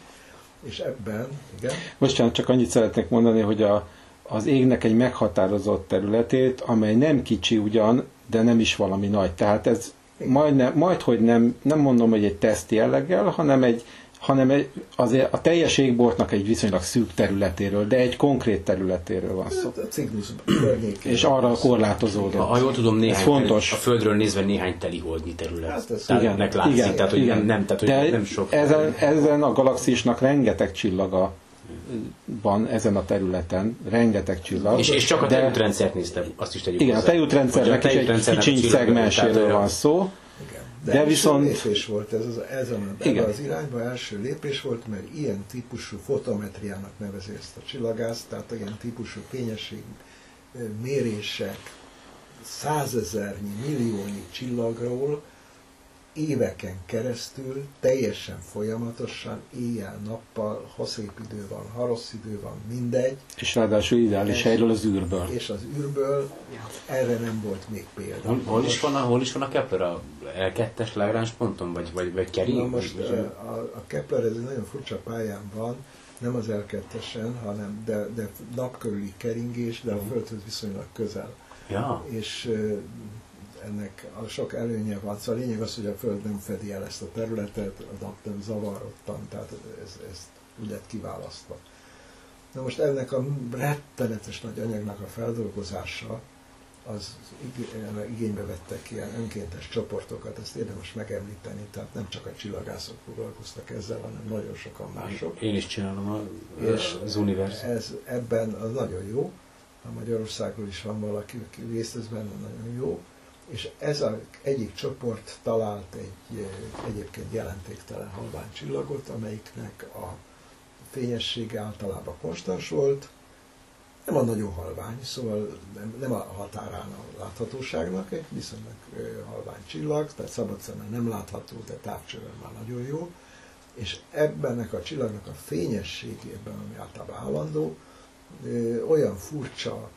És ebben, igen, Bocsánat, csak annyit szeretnék mondani, hogy a, az égnek egy meghatározott területét, amely nem kicsi ugyan, de nem is valami nagy. Tehát ez majdnem, majd, hogy nem, nem mondom, hogy egy teszt jelleggel, hanem egy, hanem egy, azért a teljes égboltnak egy viszonylag szűk területéről, de egy konkrét területéről van szó. a környékén. És arra korlátozódott. Ha jól tudom, néhány Ez fontos. a Földről nézve néhány teliholdnyi terület. Hát ez tehát igen, ennek látszik, igen, tehát hogy igen. nem, nem, tehát, hogy De nem sok. Ezen, ezen a galaxisnak rengeteg csillaga van ezen a területen, rengeteg csillag. És, és csak a de- tejútrendszert néztem, azt is tegyük Igen, a hozzá. tejútrendszernek Hogy is a egy tejútrendszernek kicsi a szegmenséről van szó. Igen. De De, első viszont- lépés volt ez az, ezen a, Igen. az irányba első lépés volt, mert ilyen típusú fotometriának nevezi ezt a csillagászt, tehát ilyen típusú fényesség mérések százezernyi, milliónyi csillagról éveken keresztül, teljesen folyamatosan, éjjel-nappal, ha szép idő van, ha rossz idő van, mindegy, És ráadásul ideális helyről az űrből. és az űrből erre nem volt még példa. Hol, hol, is van a, hol is van a Kepler? A L2-es Lagrange ponton? Vagy, vagy, vagy kering? Na most Vagy- a, a Kepler ez egy nagyon furcsa pályán van, nem az l hanem de, de napkörüli keringés, de a Földhöz viszonylag közel. Ja. És ennek a sok előnye van. Szóval a lényeg az, hogy a Föld nem fedi el ezt a területet, a nap nem zavar ottan, tehát ez, ez úgy lett kiválasztva. Na most ennek a rettenetes nagy anyagnak a feldolgozása, az ig- igénybe vettek ilyen önkéntes csoportokat, ezt érdemes megemlíteni, tehát nem csak a csillagászok foglalkoztak ezzel, hanem nagyon sokan mások. Én is csinálom a, És az univers. Ez ebben az nagyon jó, a Magyarországról is van valaki, aki részt vesz benne, nagyon jó, és ez az egyik csoport talált egy eh, egyébként jelentéktelen halvány csillagot, amelyiknek a fényessége általában konstans volt, nem a nagyon halvány, szóval nem, nem a határán a láthatóságnak, egy viszonylag ö, halvány csillag, tehát szabad szemmel nem látható, de távcsővel már nagyon jó, és ebbennek a csillagnak a fényességében, ami általában állandó, ö, olyan furcsa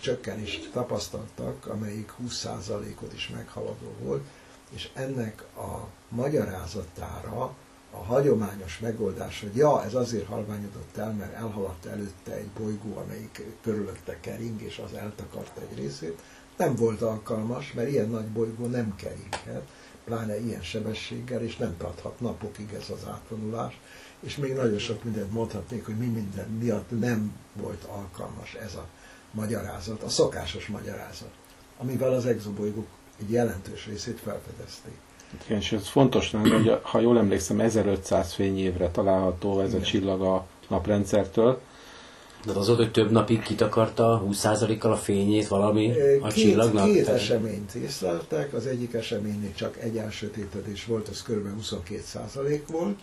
csökkenést tapasztaltak, amelyik 20%-ot is meghaladó volt, és ennek a magyarázatára a hagyományos megoldás, hogy ja, ez azért halványodott el, mert elhaladt előtte egy bolygó, amelyik körülötte kering, és az eltakarta egy részét, nem volt alkalmas, mert ilyen nagy bolygó nem keringhet, pláne ilyen sebességgel, és nem tarthat napokig ez az átvonulás, és még nagyon sok mindent mondhatnék, hogy mi minden miatt nem volt alkalmas ez a magyarázat, a szokásos magyarázat, amivel az exobolygók egy jelentős részét felfedezték. Igen, és ez fontos lenne, hogy a- ha jól emlékszem, 1500 fényévre található ez a Igen. csillag a naprendszertől. De az volt, hogy több napig kitakarta 20%-kal a fényét valami a Két, csillagnak? két Tehát- eseményt észleltek, az egyik eseménynél csak egy elsötétedés volt, az kb. 22% volt,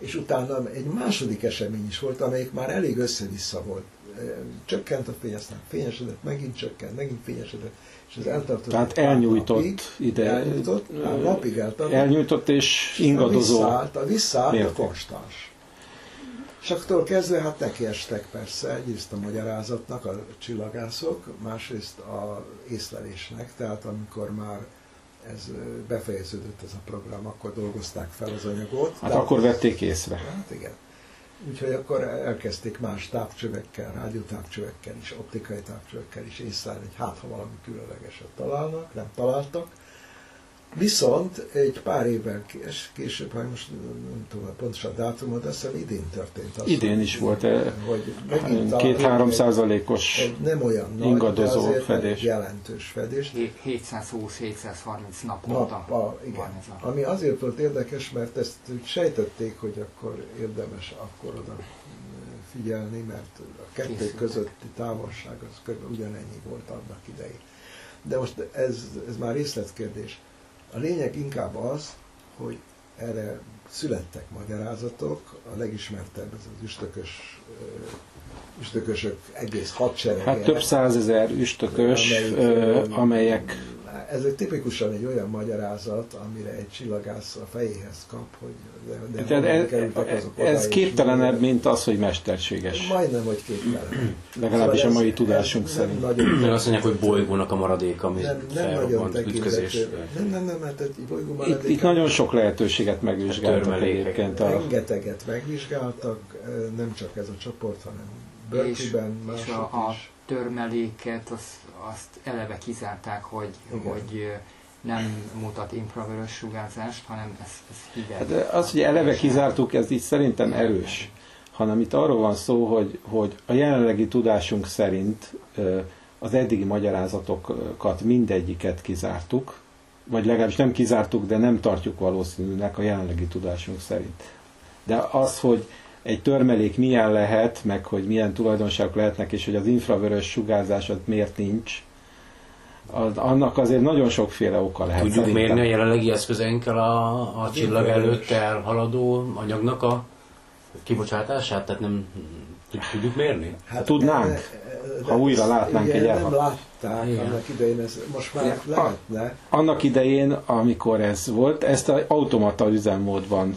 és utána egy második esemény is volt, amelyik már elég össze-vissza volt. Csökkent a fény, aztán fényesedett, megint csökkent, megint fényesedett, és ez eltartott. Tehát elnyújtott napig, ide- Elnyújtott, pár napig eltartott. Elnyújtott és ingadozó. Visszaállt, a visszaállt a mérték. konstans. És attól kezdve hát nekiestek persze egyrészt a magyarázatnak a csillagászok, másrészt a észlelésnek, tehát amikor már ez befejeződött ez a program, akkor dolgozták fel az anyagot. Hát akkor vették észre. Hát igen. Úgyhogy akkor elkezdték más távcsövekkel, rádiótávcsövekkel is, optikai távcsövekkel is észlelni, hogy hát ha valami különlegeset találnak, nem találtak. Viszont egy pár évvel kés- később, ha most nem tudom a pontos a dátumot, de azt hiszem idén történt az. Idén is volt, eh, hogy Két-három százalékos nem olyan nagy, ingadozó de fedés. jelentős fedés. 720-730 naponta Nappal, igen. van ez a... Ami azért volt érdekes, mert ezt sejtették, hogy akkor érdemes akkor oda figyelni, mert a kettő Készültek. közötti távolság az kb. ugyanennyi volt annak idején. De most ez, ez már részletkérdés. A lényeg inkább az, hogy erre születtek magyarázatok, a legismertebb ez az üstökös, üstökösök egész hadserege. Hát több százezer üstökös, amelyik, amelyek ez egy tipikusan egy olyan magyarázat, amire egy csillagász a fejéhez kap, hogy de, de ez, kerültek azok oda, ez képtelenebb, mint az, hogy mesterséges. Majdnem, hogy képtelen. Legalábbis a Szóval ez- mai tudásunk ez szerint. Nagyon, Meg azt mondják, hogy bolygónak a maradék, ami nem, nem nagyon ütközés. Nem, nem, nem, mert egy bolygó Itt, maradék- itt nagyon sok lehetőséget megvizsgáltak Törmelékek. egyébként. A, Rengeteget megvizsgáltak, nem csak ez a csoport, hanem Berkeleyben, mások a, a is. Törmeléket azt, azt eleve kizárták, hogy, Igen. hogy nem mutat infravörös sugárzást, hanem ez, ez hideg. hát az, hogy eleve kizártuk, ez így szerintem erős. Hanem itt arról van szó, hogy, hogy a jelenlegi tudásunk szerint az eddigi magyarázatokat mindegyiket kizártuk, vagy legalábbis nem kizártuk, de nem tartjuk valószínűnek a jelenlegi tudásunk szerint. De az, hogy egy törmelék milyen lehet, meg hogy milyen tulajdonságok lehetnek, és hogy az infravörös sugárzás az miért nincs, az, annak azért nagyon sokféle oka lehet. Tudjuk szerintem. mérni a jelenlegi eszközeinkkel a, a csillag előtt elhaladó anyagnak a kibocsátását? Tehát nem tudjuk mérni? Hát, Tudnánk, de- de ha újra látnánk egy Nem elhal- látták Igen. annak idején, ez most már Igen. lehetne. Annak idején, amikor ez volt, ezt az automata üzemmódban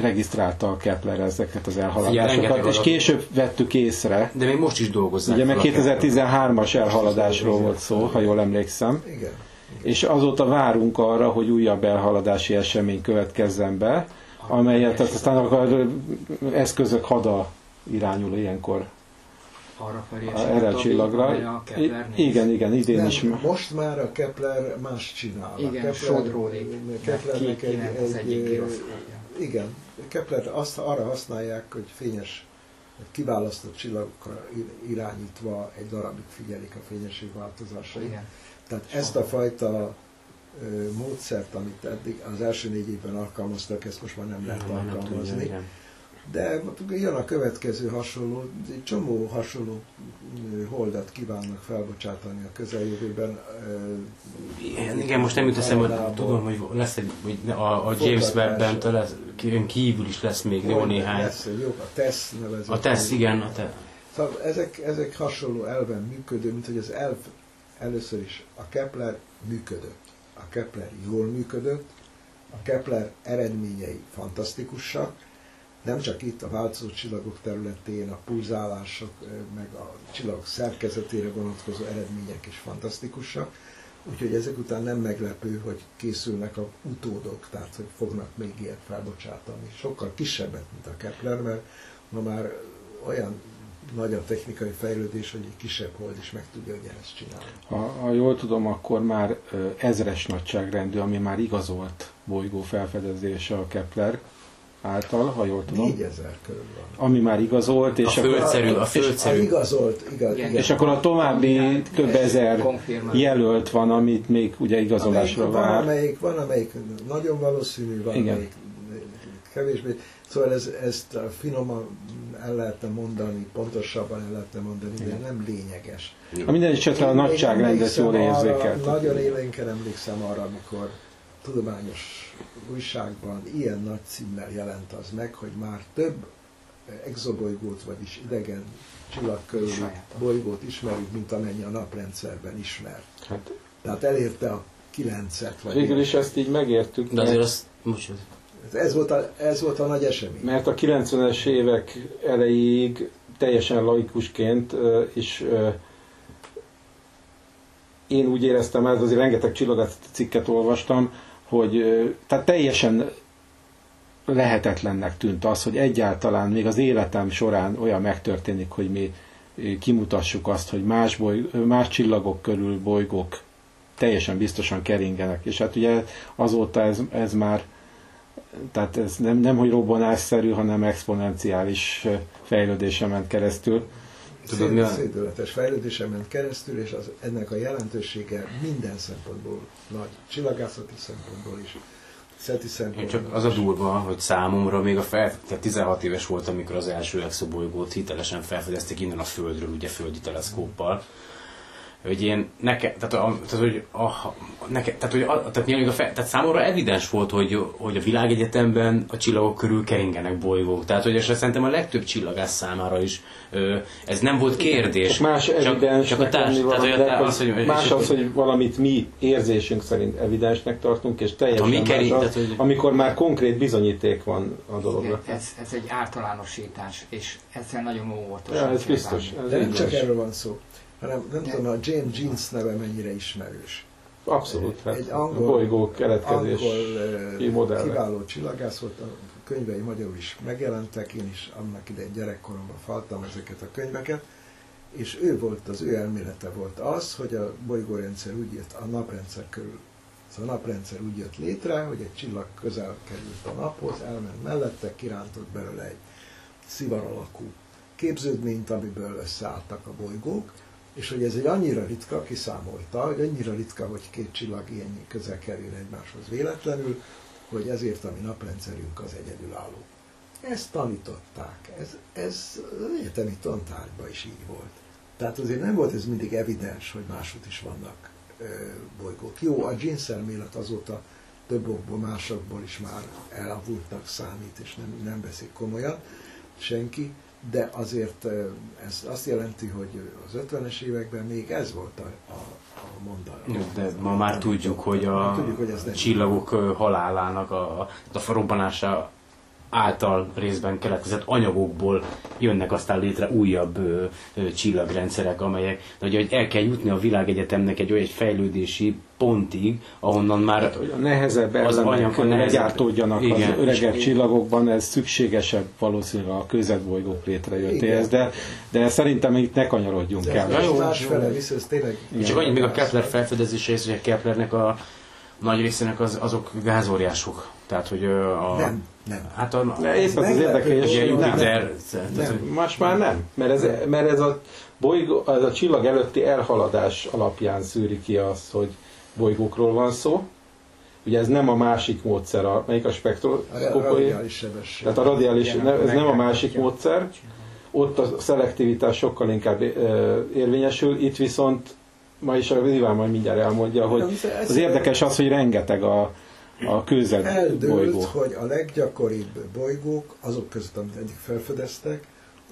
regisztrálta a Kepler ezeket az elhaladásokat, és később vettük észre, De még most is dolgozzák. ugye mert fel a 2013-as elhaladásról volt szó, ha jól emlékszem, Igen. és azóta várunk arra, hogy újabb elhaladási esemény következzen be, amelyet aztán a eszközök hada irányul ilyenkor arra felé a- erre a csillagra. a Kepler igen, igen, idén Nem, is. most már a Kepler más csinál. a Igen, Kepler, sodródik. Keplernek egy, Ki- egy, egy, gyroszlápja. Igen, Kepler azt arra használják, hogy fényes, kiválasztott csillagokkal ir- irányítva egy darabig figyelik a fényesség változásait. Igen. Tehát ezt a fajta módszert, amit eddig az első négy évben alkalmaztak, ezt most már nem lehet Már nem tudja, alkalmazni. igen. De jön a következő hasonló, egy csomó hasonló holdat kívánnak felbocsátani a közeljövőben. Igen, igen, most nem jut eszembe, hogy tudom, hogy lesz egy, hogy a, a James Webb-ben kívül is lesz még jó néhány. Lesz, egy jó, a TESS nevezik. A TESZ, igen, a te. Szóval ezek, ezek hasonló elven működő, mint hogy az elv először is a Kepler működött. A Kepler jól működött, a Kepler eredményei fantasztikusak, nem csak itt a változó csillagok területén, a pulzálások, meg a csillagok szerkezetére vonatkozó eredmények is fantasztikusak, úgyhogy ezek után nem meglepő, hogy készülnek a utódok, tehát hogy fognak még ilyet felbocsátani. Sokkal kisebbet, mint a Kepler, mert ma már olyan nagy a technikai fejlődés, hogy egy kisebb hold is meg tudja ugyanezt csinálni. Ha, ha jól tudom, akkor már ezres nagyságrendű, ami már igazolt bolygó felfedezése a Kepler által, ha jól tudom. 4000 körül van. Ami már igazolt, és A akkor, földszerű, a földszerű. igazolt, igaz, Igen. igen. és akkor a további több ezer Konfirmált. jelölt van, amit még ugye igazolásra Amelyik, van, vár. amelyik, van, amelyik nagyon valószínű, van, Igen. amelyik kevésbé. Szóval ez, ezt finoman el lehetne mondani, pontosabban el lehetne mondani, de nem lényeges. A minden esetre a nagyságrendet jól érzékelt. Nagyon élénken emlékszem arra, amikor tudományos újságban ilyen nagy címmel jelent az meg, hogy már több exobolygót, vagyis idegen csillag körüli bolygót ismerünk, mint amennyi a naprendszerben ismer. Hát, Tehát elérte a kilencet. Vagy végül is ezt így megértük, De azért azt, most, Ez volt, a, ez volt a nagy esemény. mert a 90-es évek elejéig teljesen laikusként ö, én úgy éreztem, ez azért rengeteg csillagat cikket olvastam, hogy tehát teljesen lehetetlennek tűnt az, hogy egyáltalán még az életem során olyan megtörténik, hogy mi kimutassuk azt, hogy más, boly, más csillagok körül bolygók teljesen biztosan keringenek. És hát ugye azóta ez, ez már tehát ez nem, nem hogy robbanásszerű, hanem exponenciális fejlődése ment keresztül. Tudod, mi a- Szédületes fejlődésen ment keresztül, és az, ennek a jelentősége minden szempontból nagy. Csillagászati szempontból is, szeti Én csak az a durva, hogy számomra még a fel, tehát 16 éves volt, amikor az első exobolygót hitelesen felfedezték innen a Földről, ugye földi teleszkóppal. Hogy én nekem, tehát, a, tehát hogy, a, neke, tehát, hogy a, tehát, még a fe, tehát számomra evidens volt, hogy, hogy a világegyetemben a csillagok körül keringenek bolygók. Tehát, hogy és szerintem a legtöbb csillagász számára is ö, ez nem volt kérdés. Csak más evidens, csak a társ, tehát, hogy, a- az, hogy, más az, hogy valamit mi érzésünk szerint evidensnek tartunk, és teljesen Hát, mi más kering- az, tehát, hogy- amikor már konkrét bizonyíték van a dologra. Igen, ez, ez egy általánosítás, és ezzel nagyon óvatosan Ja, ez biztos. Ez De nem csak erről van szó, hanem nem tudom, a James Jeans neve mennyire ismerős. Abszolút. Hát Egy a angol- bolygó keletkezés Angol kiváló csillagász volt, a könyvei magyarul is megjelentek, én is annak idején gyerekkoromban faltam ezeket a könyveket, és ő volt, az ő elmélete volt az, hogy a bolygórendszer úgy jött, a naprendszer körül, szóval a naprendszer úgy jött létre, hogy egy csillag közel került a naphoz, elment mellette, kirántott belőle egy szivar alakú képződményt, amiből összeálltak a bolygók, és hogy ez egy annyira ritka, kiszámolta, hogy annyira ritka, hogy két csillag ilyen közel kerül egymáshoz véletlenül, hogy ezért a mi naprendszerünk az egyedülálló. Ezt tanították, ez, ez az egyetemi tantárgyban is így volt. Tehát azért nem volt ez mindig evidens, hogy máshogy is vannak ö, bolygók. Jó, a jeans elmélet azóta több okból, másokból is már elavultnak számít, és nem, nem veszik komolyan senki, de azért ez azt jelenti, hogy az 50-es években még ez volt a, a, a mondat. De ma már tudjuk, hogy a Tudjuk, hogy ez csillagok halálának a, a robbanása által részben keletkezett anyagokból jönnek aztán létre újabb ö, ö, csillagrendszerek, amelyek, de hogy, hogy el kell jutni a világegyetemnek egy olyan egy fejlődési pontig, ahonnan már Hát, hogy a nehezebb Az anyag nehezebb. legyártódjanak Igen. az öregebb És- csillagokban, ez szükségesebb valószínűleg a közelbolygók létrejöttéhez, Igen. de, de szerintem itt ne kanyarodjunk De el. ez jó, másfele visz, ez tényleg... Csak annyit még a Kepler felfedezéséhez, hogy a Keplernek a nagy részének az, azok gázóriások. Tehát, hogy a... Nem, nem. Hát a... Épp az az érdekes, hogy nem. Jupiter... Nem. Most már nem, mert ez, mert ez a bolygó, ez a csillag előtti elhaladás alapján szűri ki azt, hogy bolygókról van szó. Ugye ez nem a másik módszer, a, melyik a A spektroszkópai? radiális sebesség. Tehát a radiális, ne, ez nem a másik módszer. Ott a szelektivitás sokkal inkább ö, érvényesül, itt viszont ma is a Iván majd mindjárt elmondja, hogy az érdekes az, hogy rengeteg a, a kőzet bolygó. hogy a leggyakoribb bolygók, azok között, amit eddig felfedeztek,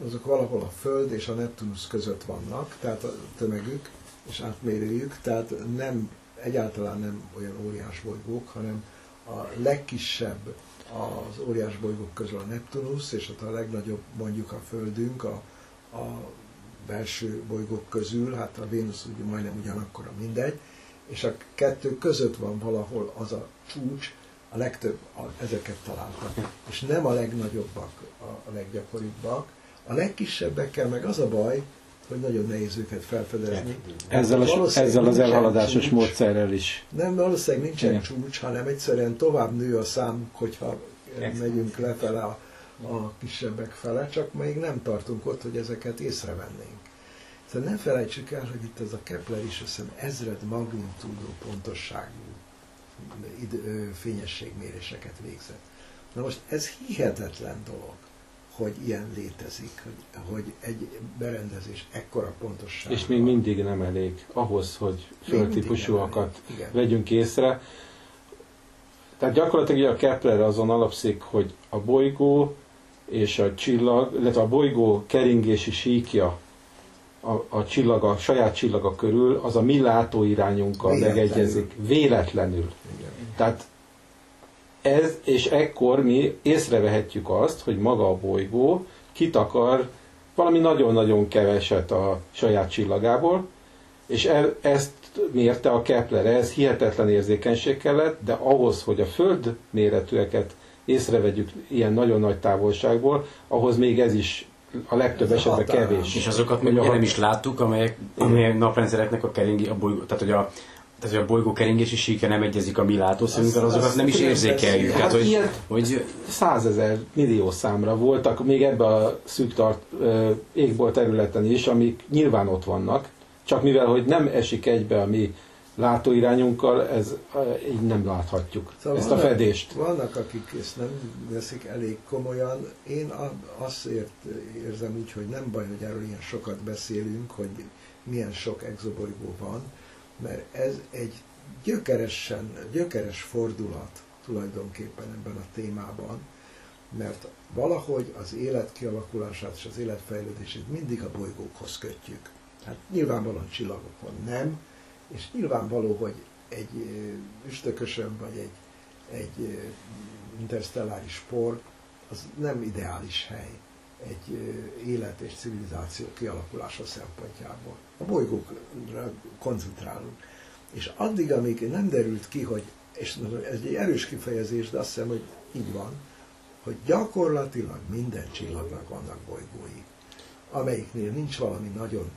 azok valahol a Föld és a Neptunusz között vannak, tehát a tömegük és átmérőjük, tehát nem, egyáltalán nem olyan óriás bolygók, hanem a legkisebb az óriás bolygók közül a Neptunusz, és ott a legnagyobb mondjuk a Földünk, a, a belső bolygók közül, hát a Vénusz ugye majdnem ugyanakkora mindegy, és a kettő között van valahol az a csúcs, a legtöbb, a, ezeket találtak. És nem a legnagyobbak, a, a leggyakoribbak. A legkisebbekkel meg az a baj, hogy nagyon nehéz őket felfedezni. Ezzel, a, ezzel az elhaladásos csúcs. módszerrel is. Nem, valószínűleg nincsen Igen. csúcs, hanem egyszerűen tovább nő a számuk, hogyha megyünk lefele a, a kisebbek fele, csak még nem tartunk ott, hogy ezeket észrevennénk. Szóval nem felejtsük el, hogy itt ez a Kepler is hiszem ezred magnitúdó pontosságú id- ö, fényességméréseket végzett. Na most ez hihetetlen dolog, hogy ilyen létezik, hogy, hogy egy berendezés ekkora pontosság. És még mindig nem elég ahhoz, hogy földtípusúakat vegyünk észre. Tehát gyakorlatilag a Kepler azon alapszik, hogy a bolygó és a csillag, illetve a bolygó keringési síkja a, a csillaga, a saját csillaga körül, az a mi látóirányunkkal Véletlenül. megegyezik. Véletlenül. Igen. Tehát ez, és ekkor mi észrevehetjük azt, hogy maga a bolygó kitakar valami nagyon-nagyon keveset a saját csillagából, és e, ezt mérte a Kepler, ez hihetetlen érzékenység kellett, de ahhoz, hogy a Föld méretűeket észrevegyük ilyen nagyon nagy távolságból, ahhoz még ez is a legtöbb Ez esetben határ. kevés. És azokat még ugye nem hat- is láttuk, amelyek, amelyek naprendszereknek a keringé, a bolygó, tehát hogy a tehát, hogy a bolygó keringési síke nem egyezik a mi látószögünkkel, Azt- azokat azt nem is érzékeljük. Hát, Hát hogy, ilyen- hogy százezer millió számra voltak még ebbe a szűk tart, égbolt területen is, amik nyilván ott vannak, csak mivel, hogy nem esik egybe a mi látóirányunkkal, ez ö, így nem láthatjuk Szóval ezt a vannak- fedést. Vannak, akik ezt nem veszik elég komolyan. Én a- azért érzem úgy, hogy nem baj, hogy erről ilyen sokat beszélünk, hogy milyen sok exobolygó van, mert ez egy gyökeresen, gyökeres fordulat tulajdonképpen ebben a témában, mert valahogy az élet kialakulását és az élet fejlődését mindig a bolygókhoz kötjük. Hát nyilvánvalóan csillagokon nem, és nyilvánvaló, hogy egy üstökösön vagy egy, egy interstelláris por az nem ideális hely egy élet és civilizáció kialakulása szempontjából. A bolygókra koncentrálunk. És addig, amíg nem derült ki, hogy, és ez egy erős kifejezés, de azt hiszem, hogy így van, hogy gyakorlatilag minden csillagnak vannak bolygói, amelyiknél nincs valami nagyon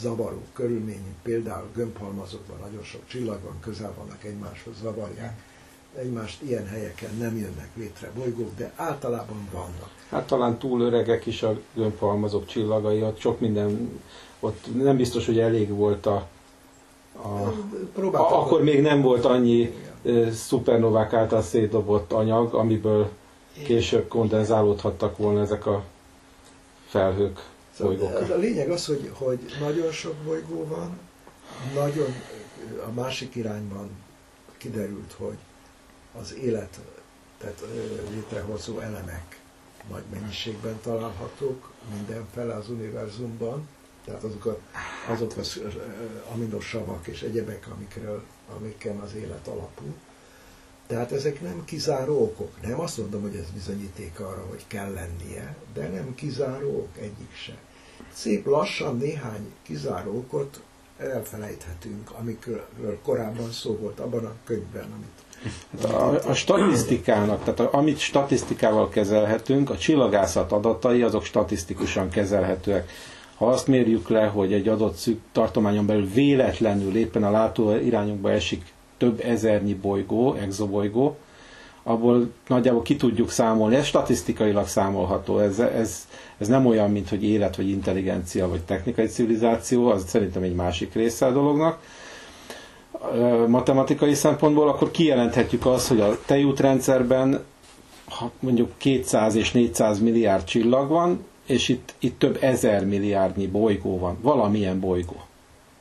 zavaró körülmény, például gömbhalmazokban nagyon sok csillag van, közel vannak egymáshoz, zavarják egymást, ilyen helyeken nem jönnek létre bolygók, de általában vannak. Hát talán túl öregek is a gömbhalmazok csillagai, ott sok minden, ott nem biztos, hogy elég volt a, a, Próbáltak- a akkor még nem volt annyi ö, szupernovák által szétdobott anyag, amiből később kondenzálódhattak volna ezek a felhők. Szóval a lényeg az, hogy, hogy nagyon sok bolygó van, nagyon a másik irányban kiderült, hogy az élet, tehát létrehozó elemek nagy mennyiségben találhatók mindenfele az univerzumban, tehát azok, a, azok az aminosavak és egyebek, amikről, amiken az élet alapul. Tehát ezek nem kizáró okok. Nem azt mondom, hogy ez bizonyíték arra, hogy kell lennie, de nem kizáró ok egyik se. Szép lassan néhány kizáró okot elfelejthetünk, amikről korábban szó volt abban a könyvben, amit a, a statisztikának, tehát amit statisztikával kezelhetünk, a csillagászat adatai azok statisztikusan kezelhetőek. Ha azt mérjük le, hogy egy adott szűk tartományon belül véletlenül éppen a látó irányunkba esik több ezernyi bolygó, exobolygó, abból nagyjából ki tudjuk számolni, ez statisztikailag számolható, ez, ez, ez nem olyan, mint hogy élet, vagy intelligencia, vagy technikai civilizáció, az szerintem egy másik része a dolognak. Matematikai szempontból akkor kijelenthetjük azt, hogy a tejútrendszerben mondjuk 200 és 400 milliárd csillag van, és itt, itt több ezer milliárdnyi bolygó van, valamilyen bolygó.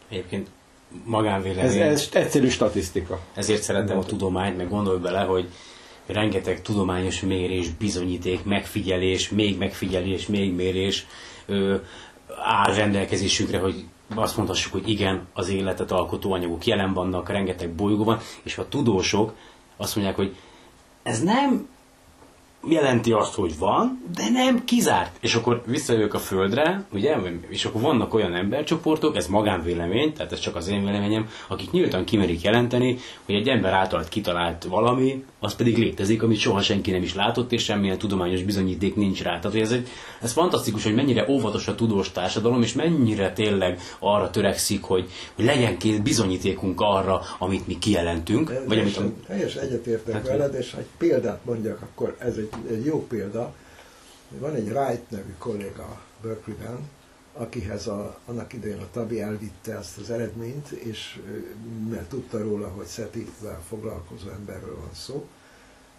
Egyébként Ez, magánvélemény. ez egyszerű statisztika. Ezért szeretem a tudományt, meg gondolj bele, hogy rengeteg tudományos mérés, bizonyíték, megfigyelés, még megfigyelés, még mérés ö, áll rendelkezésünkre, hogy azt mondhassuk, hogy igen, az életet alkotó anyagok jelen vannak, rengeteg bolygó van, és a tudósok azt mondják, hogy ez nem jelenti azt, hogy van, de nem kizárt. És akkor visszajövök a Földre, ugye, és akkor vannak olyan embercsoportok, ez magánvélemény, tehát ez csak az én véleményem, akik nyíltan kimerik jelenteni, hogy egy ember által kitalált valami, az pedig létezik, amit soha senki nem is látott, és semmilyen tudományos bizonyíték nincs rá. Tehát ez, egy, ez fantasztikus, hogy mennyire óvatos a tudós társadalom, és mennyire tényleg arra törekszik, hogy, hogy legyen két bizonyítékunk arra, amit mi kijelentünk, vagy amit, teljesen egyetértek Hát, veled, és ha egy példát mondjak, akkor ez egy, egy jó példa. Van egy Wright nevű kolléga Berkeley-ben, akihez a, annak idején a Tabi elvitte ezt az eredményt, és mert tudta róla, hogy SETI-vel foglalkozó emberről van szó,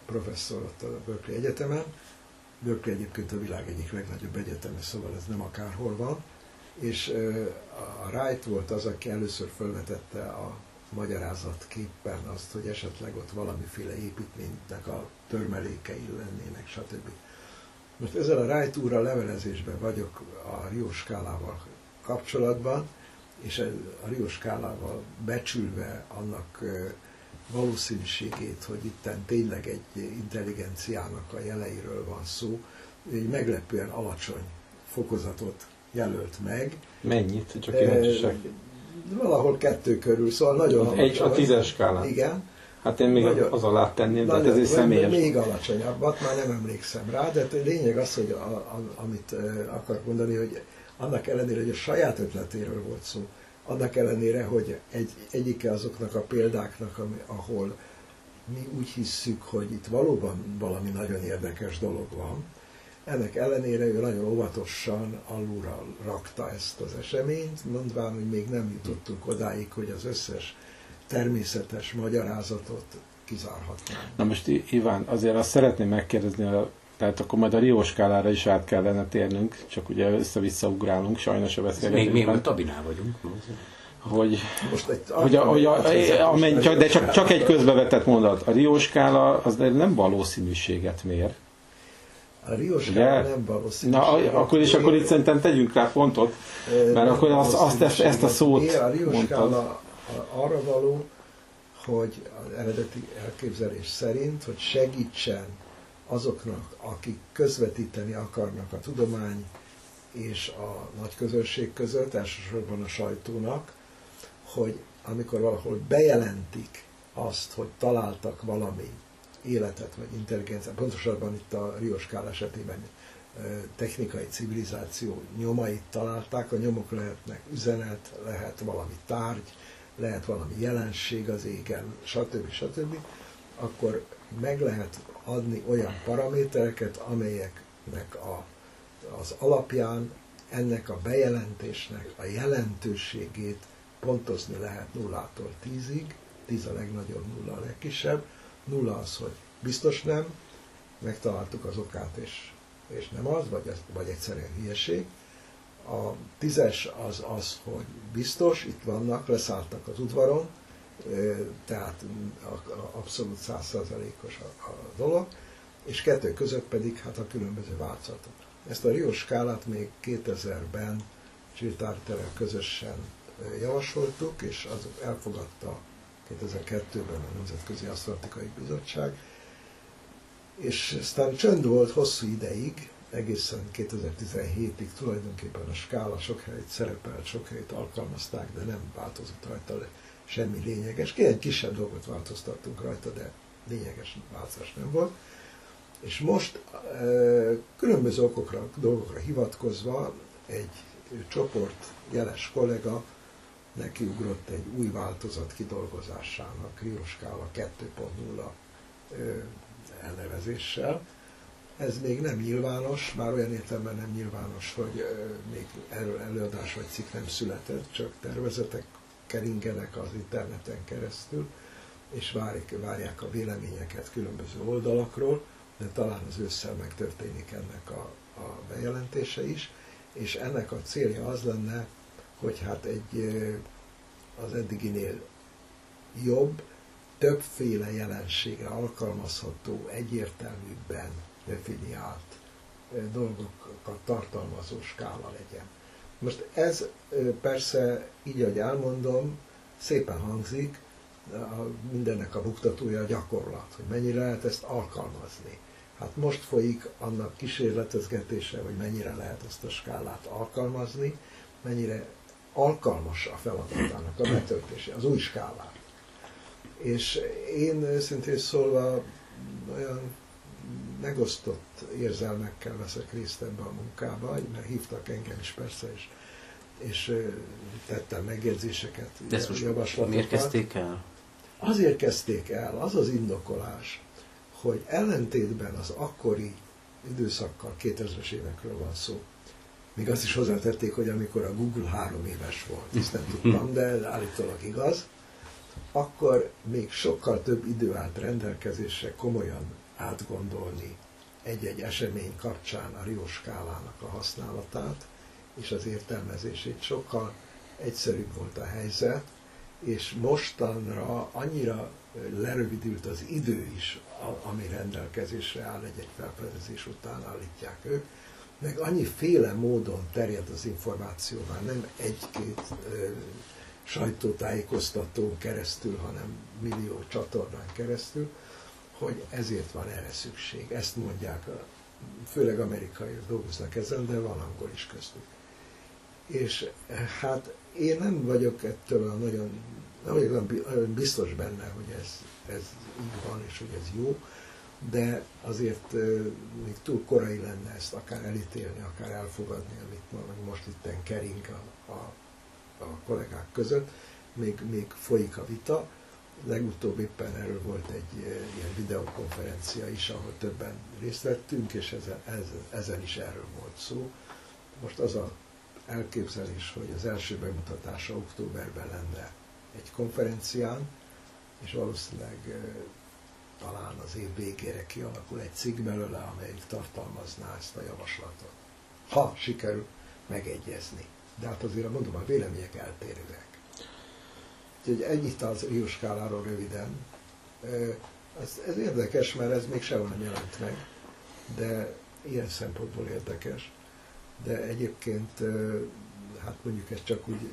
professzor ott a Berkeley Egyetemen. Berkeley egyébként a világ egyik legnagyobb egyeteme, szóval ez nem akárhol van. És a Wright volt az, aki először felvetette a magyarázatképpen azt, hogy esetleg ott valamiféle építménynek a törmelékei lennének, stb. Most ezzel a Wright úrral levelezésben vagyok a Rio skálával kapcsolatban, és a Rio skálával becsülve annak valószínűségét, hogy itten tényleg egy intelligenciának a jeleiről van szó, egy meglepően alacsony fokozatot jelölt meg. Mennyit? Csak kíváncsiság. Valahol kettő körül, szóval nagyon Egy, alacsony. a tízes skálán. Igen. Hát én még Nagyon- az alá tenném, tehát ez Nagyon- egy személyes. Még alacsonyabbat, már nem emlékszem rá, de lényeg az, hogy a, a, amit akarok mondani, hogy annak ellenére, hogy a saját ötletéről volt szó, annak ellenére, hogy egy, egyike azoknak a példáknak, ami, ahol mi úgy hisszük, hogy itt valóban valami nagyon érdekes dolog van, ennek ellenére ő nagyon óvatosan alulra rakta ezt az eseményt, mondván, hogy még nem jutottunk odáig, hogy az összes természetes magyarázatot kizárhatnánk. Na most Iván, azért azt szeretném megkérdezni a Tehát akkor majd a Rio skálára is át kellene térnünk, csak ugye össze-vissza ugrálunk, sajnos a Még, beszélgetésben. még a Tabinál vagyunk. hogy, Most egy hogy, a, hogy a, alkalmat amennyi, csak, de csak, csak egy közbevetett mondat. A Rio skála az nem valószínűséget mér. A Rios Ugye? skála nem valószínű. Na, akkor és akkor itt szerintem tegyünk rá pontot, mert akkor azt, azt ezt, ezt a szót a Rios mondtad. skála arra való, hogy az eredeti elképzelés szerint, hogy segítsen azoknak, akik közvetíteni akarnak a tudomány és a nagy közönség között, elsősorban a sajtónak, hogy amikor valahol bejelentik azt, hogy találtak valami életet vagy intelligenciát, pontosabban itt a Rio skál esetében technikai civilizáció nyomait találták, a nyomok lehetnek üzenet, lehet valami tárgy, lehet valami jelenség az égen, stb. stb., akkor meg lehet adni olyan paramétereket, amelyeknek a, az alapján ennek a bejelentésnek a jelentőségét pontozni lehet nullától tízig, tíz a legnagyobb, nulla a legkisebb. Nulla az, hogy biztos nem, megtaláltuk az okát, és, és nem az, vagy, az, vagy egyszerűen hülyeség. A tízes az az, hogy biztos, itt vannak, leszálltak az udvaron, tehát abszolút százszázalékos a, a dolog, és kettő között pedig hát a különböző változatok. Ezt a Rio skálát még 2000-ben Csirtárterrel közösen javasoltuk, és az elfogadta 2002-ben a Nemzetközi Asztronautikai Bizottság, és aztán csönd volt hosszú ideig, egészen 2017-ig tulajdonképpen a skála sok helyet szerepelt, sok helyet alkalmazták, de nem változott rajta semmi lényeges. Egy kisebb dolgot változtattunk rajta, de lényeges változás nem volt. És most ö, különböző okokra, dolgokra hivatkozva egy csoport jeles kollega nekiugrott egy új változat kidolgozásának, Rio Scala 2.0 ö, elnevezéssel. Ez még nem nyilvános, már olyan értelemben nem nyilvános, hogy még erről előadás vagy cikk nem született, csak tervezetek keringenek az interneten keresztül, és várják, várják a véleményeket különböző oldalakról, de talán az ősszel megtörténik ennek a, a bejelentése is, és ennek a célja az lenne, hogy hát egy az eddiginél jobb, többféle jelenségre alkalmazható, egyértelműbben definiált dolgokat tartalmazó skála legyen. Most ez persze, így ahogy elmondom, szépen hangzik, mindennek a buktatója a gyakorlat, hogy mennyire lehet ezt alkalmazni. Hát most folyik annak kísérletezgetése, hogy mennyire lehet ezt a skálát alkalmazni, mennyire alkalmas a feladatának a betöltése, az új skálát. És én őszintén szólva olyan megosztott érzelmekkel veszek részt ebbe a munkába, mert hívtak engem is persze, és, és tettem megjegyzéseket, De ezt most javaslatokat. miért kezdték el? Azért kezdték el, az az indokolás, hogy ellentétben az akkori időszakkal, 2000-es évekről van szó, még azt is hozzátették, hogy amikor a Google három éves volt, ezt nem tudtam, de állítólag igaz, akkor még sokkal több idő állt rendelkezésre komolyan átgondolni egy-egy esemény kapcsán a Rio skálának a használatát és az értelmezését. Sokkal egyszerűbb volt a helyzet, és mostanra annyira lerövidült az idő is, ami rendelkezésre áll egy-egy felfedezés után, állítják ők, meg annyiféle módon terjed az információ, már nem egy-két sajtótájékoztatón keresztül, hanem millió csatornán keresztül, hogy ezért van erre szükség. Ezt mondják, a- főleg amerikaiak dolgoznak ezen, de van angol is köztük. És eh, hát én nem vagyok ettől a nagyon, nem vagyok biztos benne, hogy ez, ez így van, és hogy ez jó, de azért még túl korai lenne ezt akár elítélni, akár elfogadni, amit most itt kering a, a, a kollégák között, még, még folyik a vita. Legutóbb éppen erről volt egy ilyen videokonferencia is, ahol többen részt vettünk, és ezen, ezen, ezen is erről volt szó. Most az a elképzelés, hogy az első bemutatása októberben lenne egy konferencián, és valószínűleg talán az év végére kialakul egy cikk belőle, amelyik tartalmazná ezt a javaslatot. Ha sikerül megegyezni. De hát azért mondom, a vélemények eltérőek. Úgyhogy ennyit az Rio skáláról röviden. Ez, ez érdekes, mert ez még sehol nem jelent meg, de ilyen szempontból érdekes. De egyébként, hát mondjuk ez csak úgy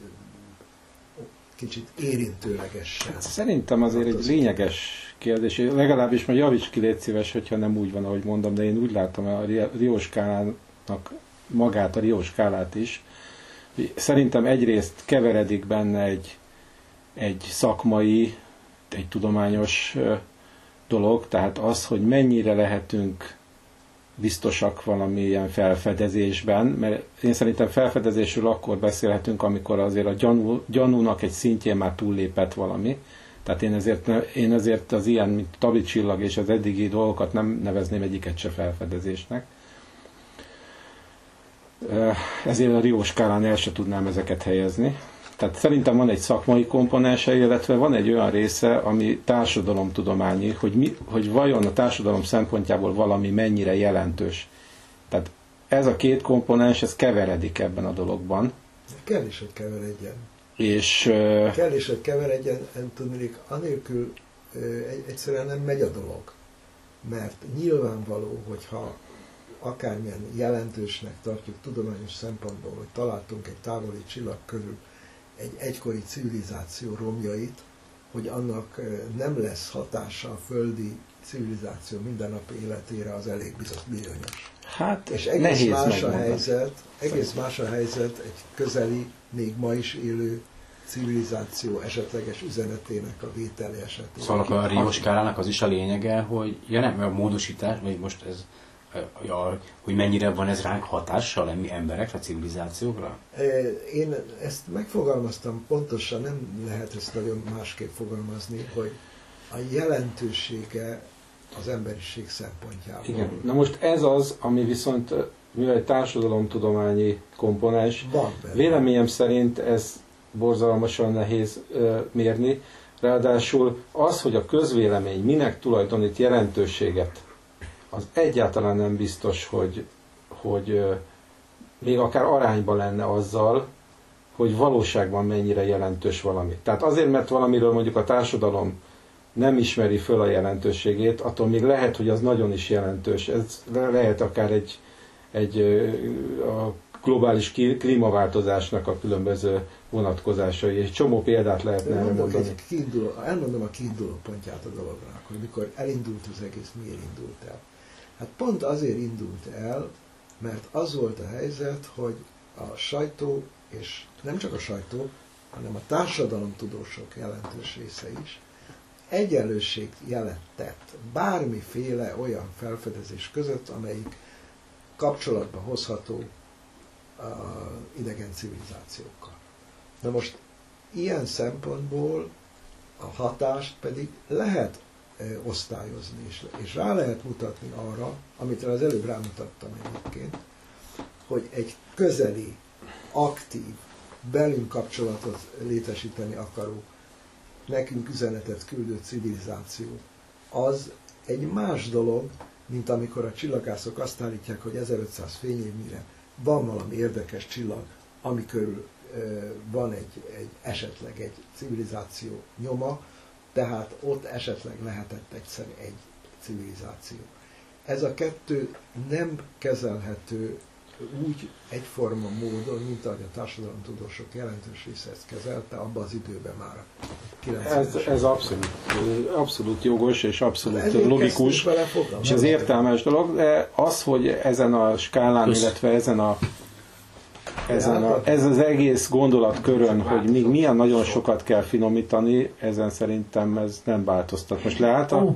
kicsit érintőlegesen. Szerintem azért egy lényeges kérdés, legalábbis majd javíts ki, légy szíves, hogyha nem úgy van, ahogy mondom, de én úgy látom a Ri- Rio skálának magát, a Rio skálát is. Szerintem egyrészt keveredik benne egy, egy szakmai, egy tudományos dolog, tehát az, hogy mennyire lehetünk biztosak valamilyen felfedezésben, mert én szerintem felfedezésről akkor beszélhetünk, amikor azért a gyanú, gyanúnak egy szintjén már túllépett valami. Tehát én ezért, én ezért az ilyen, mint Tabi csillag és az eddigi dolgokat nem nevezném egyiket se felfedezésnek. Ezért a Rio skálán el se tudnám ezeket helyezni. Tehát szerintem van egy szakmai komponense, illetve van egy olyan része, ami társadalomtudományi, hogy, mi, hogy vajon a társadalom szempontjából valami mennyire jelentős. Tehát ez a két komponens, ez keveredik ebben a dologban. Kell is, hogy keveredjen. És Kell is, hogy keveredjen, nem tudnék, anélkül egyszerűen nem megy a dolog. Mert nyilvánvaló, hogyha akármilyen jelentősnek tartjuk tudományos szempontból, hogy találtunk egy távoli csillag körül egy egykori civilizáció romjait, hogy annak nem lesz hatása a földi civilizáció mindennapi életére, az elég biztos bizonyos. hát És egész nehéz más a megmondani. helyzet, egész más a helyzet egy közeli, még ma is élő civilizáció esetleges üzenetének a vételi esetén. Szóval akkor a Rio skálának az is a lényege, hogy ja nem, a módosítás, vagy most ez, hogy mennyire van ez ránk hatással, mi emberekre, civilizációkra? Én ezt megfogalmaztam pontosan, nem lehet ezt nagyon másképp fogalmazni, hogy a jelentősége az emberiség szempontjából. Igen. Na most ez az, ami viszont, mivel egy társadalomtudományi komponens, véleményem szerint ez borzalmasan nehéz ö, mérni. Ráadásul az, hogy a közvélemény minek tulajdonít jelentőséget, az egyáltalán nem biztos, hogy, hogy még akár arányban lenne azzal, hogy valóságban mennyire jelentős valami. Tehát azért, mert valamiről mondjuk a társadalom nem ismeri föl a jelentőségét, attól még lehet, hogy az nagyon is jelentős. Ez le- lehet akár egy, egy a globális klímaváltozásnak a különböző vonatkozásai. Egy csomó példát lehetne Mondok mondani. egy kiinduló, elmondom a kiinduló pontját a dolognak, hogy mikor elindult az egész, miért indult el. Hát pont azért indult el, mert az volt a helyzet, hogy a sajtó, és nem csak a sajtó, hanem a társadalomtudósok jelentős része is, egyenlőség jelet tett bármiféle olyan felfedezés között, amelyik kapcsolatba hozható a idegen civilizációkkal. Na most ilyen szempontból a hatást pedig lehet osztályozni, és, és rá lehet mutatni arra, amit az előbb rámutattam egyébként, hogy egy közeli, aktív, belünk kapcsolatot létesíteni akaró, nekünk üzenetet küldő civilizáció, az egy más dolog, mint amikor a csillagászok azt állítják, hogy 1500 fényévnyire van valami érdekes csillag, ami körül van egy, egy esetleg egy civilizáció nyoma, tehát ott esetleg lehetett egyszer egy civilizáció. Ez a kettő nem kezelhető úgy egyforma módon, mint ahogy a társadalomtudósok jelentős része ezt kezelte, abban az időben már a 90-es Ez, ez abszolút, abszolút jogos és abszolút Ezért logikus, vele és ez értelmes dolog, de az, hogy ezen a skálán, Plusz- illetve ezen a ezen a, ez az egész gondolatkörön, hogy még milyen nagyon sokat kell finomítani, ezen szerintem ez nem változtat. Most leállt a...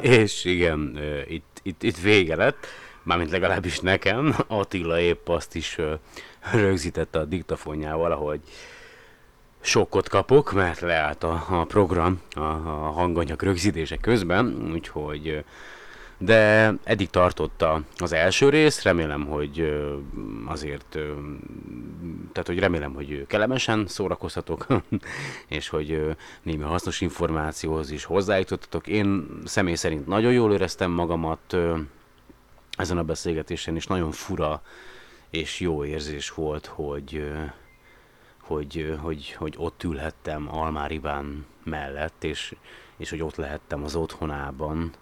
És igen, itt, itt, itt vége lett, mármint legalábbis nekem. *laughs* Attila épp azt is rögzítette a diktafonjával, ahogy sokkot kapok, mert leállt a, a program a, a hanganyag rögzítése közben, úgyhogy De eddig tartotta az első rész, remélem, hogy azért, tehát hogy remélem, hogy kellemesen szórakoztatok, *laughs* és hogy némi hasznos információhoz is hozzájutottatok. Én személy szerint nagyon jól éreztem magamat ezen a beszélgetésen, és nagyon fura és jó érzés volt, hogy, hogy, hogy, hogy ott ülhettem Almár Iván mellett, és, és hogy ott lehettem az otthonában.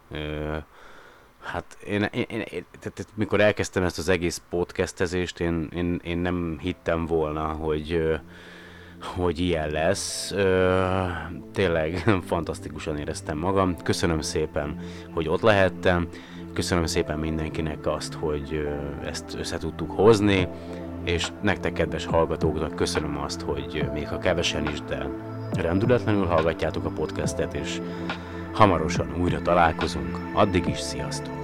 Hát én, én, én, én tehát, mikor elkezdtem ezt az egész podcastezést, én, én, én nem hittem volna, hogy, hogy ilyen lesz. Tényleg *laughs* fantasztikusan éreztem magam. Köszönöm szépen, hogy ott lehettem. Köszönöm szépen mindenkinek azt, hogy ezt össze tudtuk hozni, és nektek, kedves hallgatóknak köszönöm azt, hogy még ha kevesen is, de rendületlenül hallgatjátok a podcastet, és hamarosan újra találkozunk. Addig is sziasztok!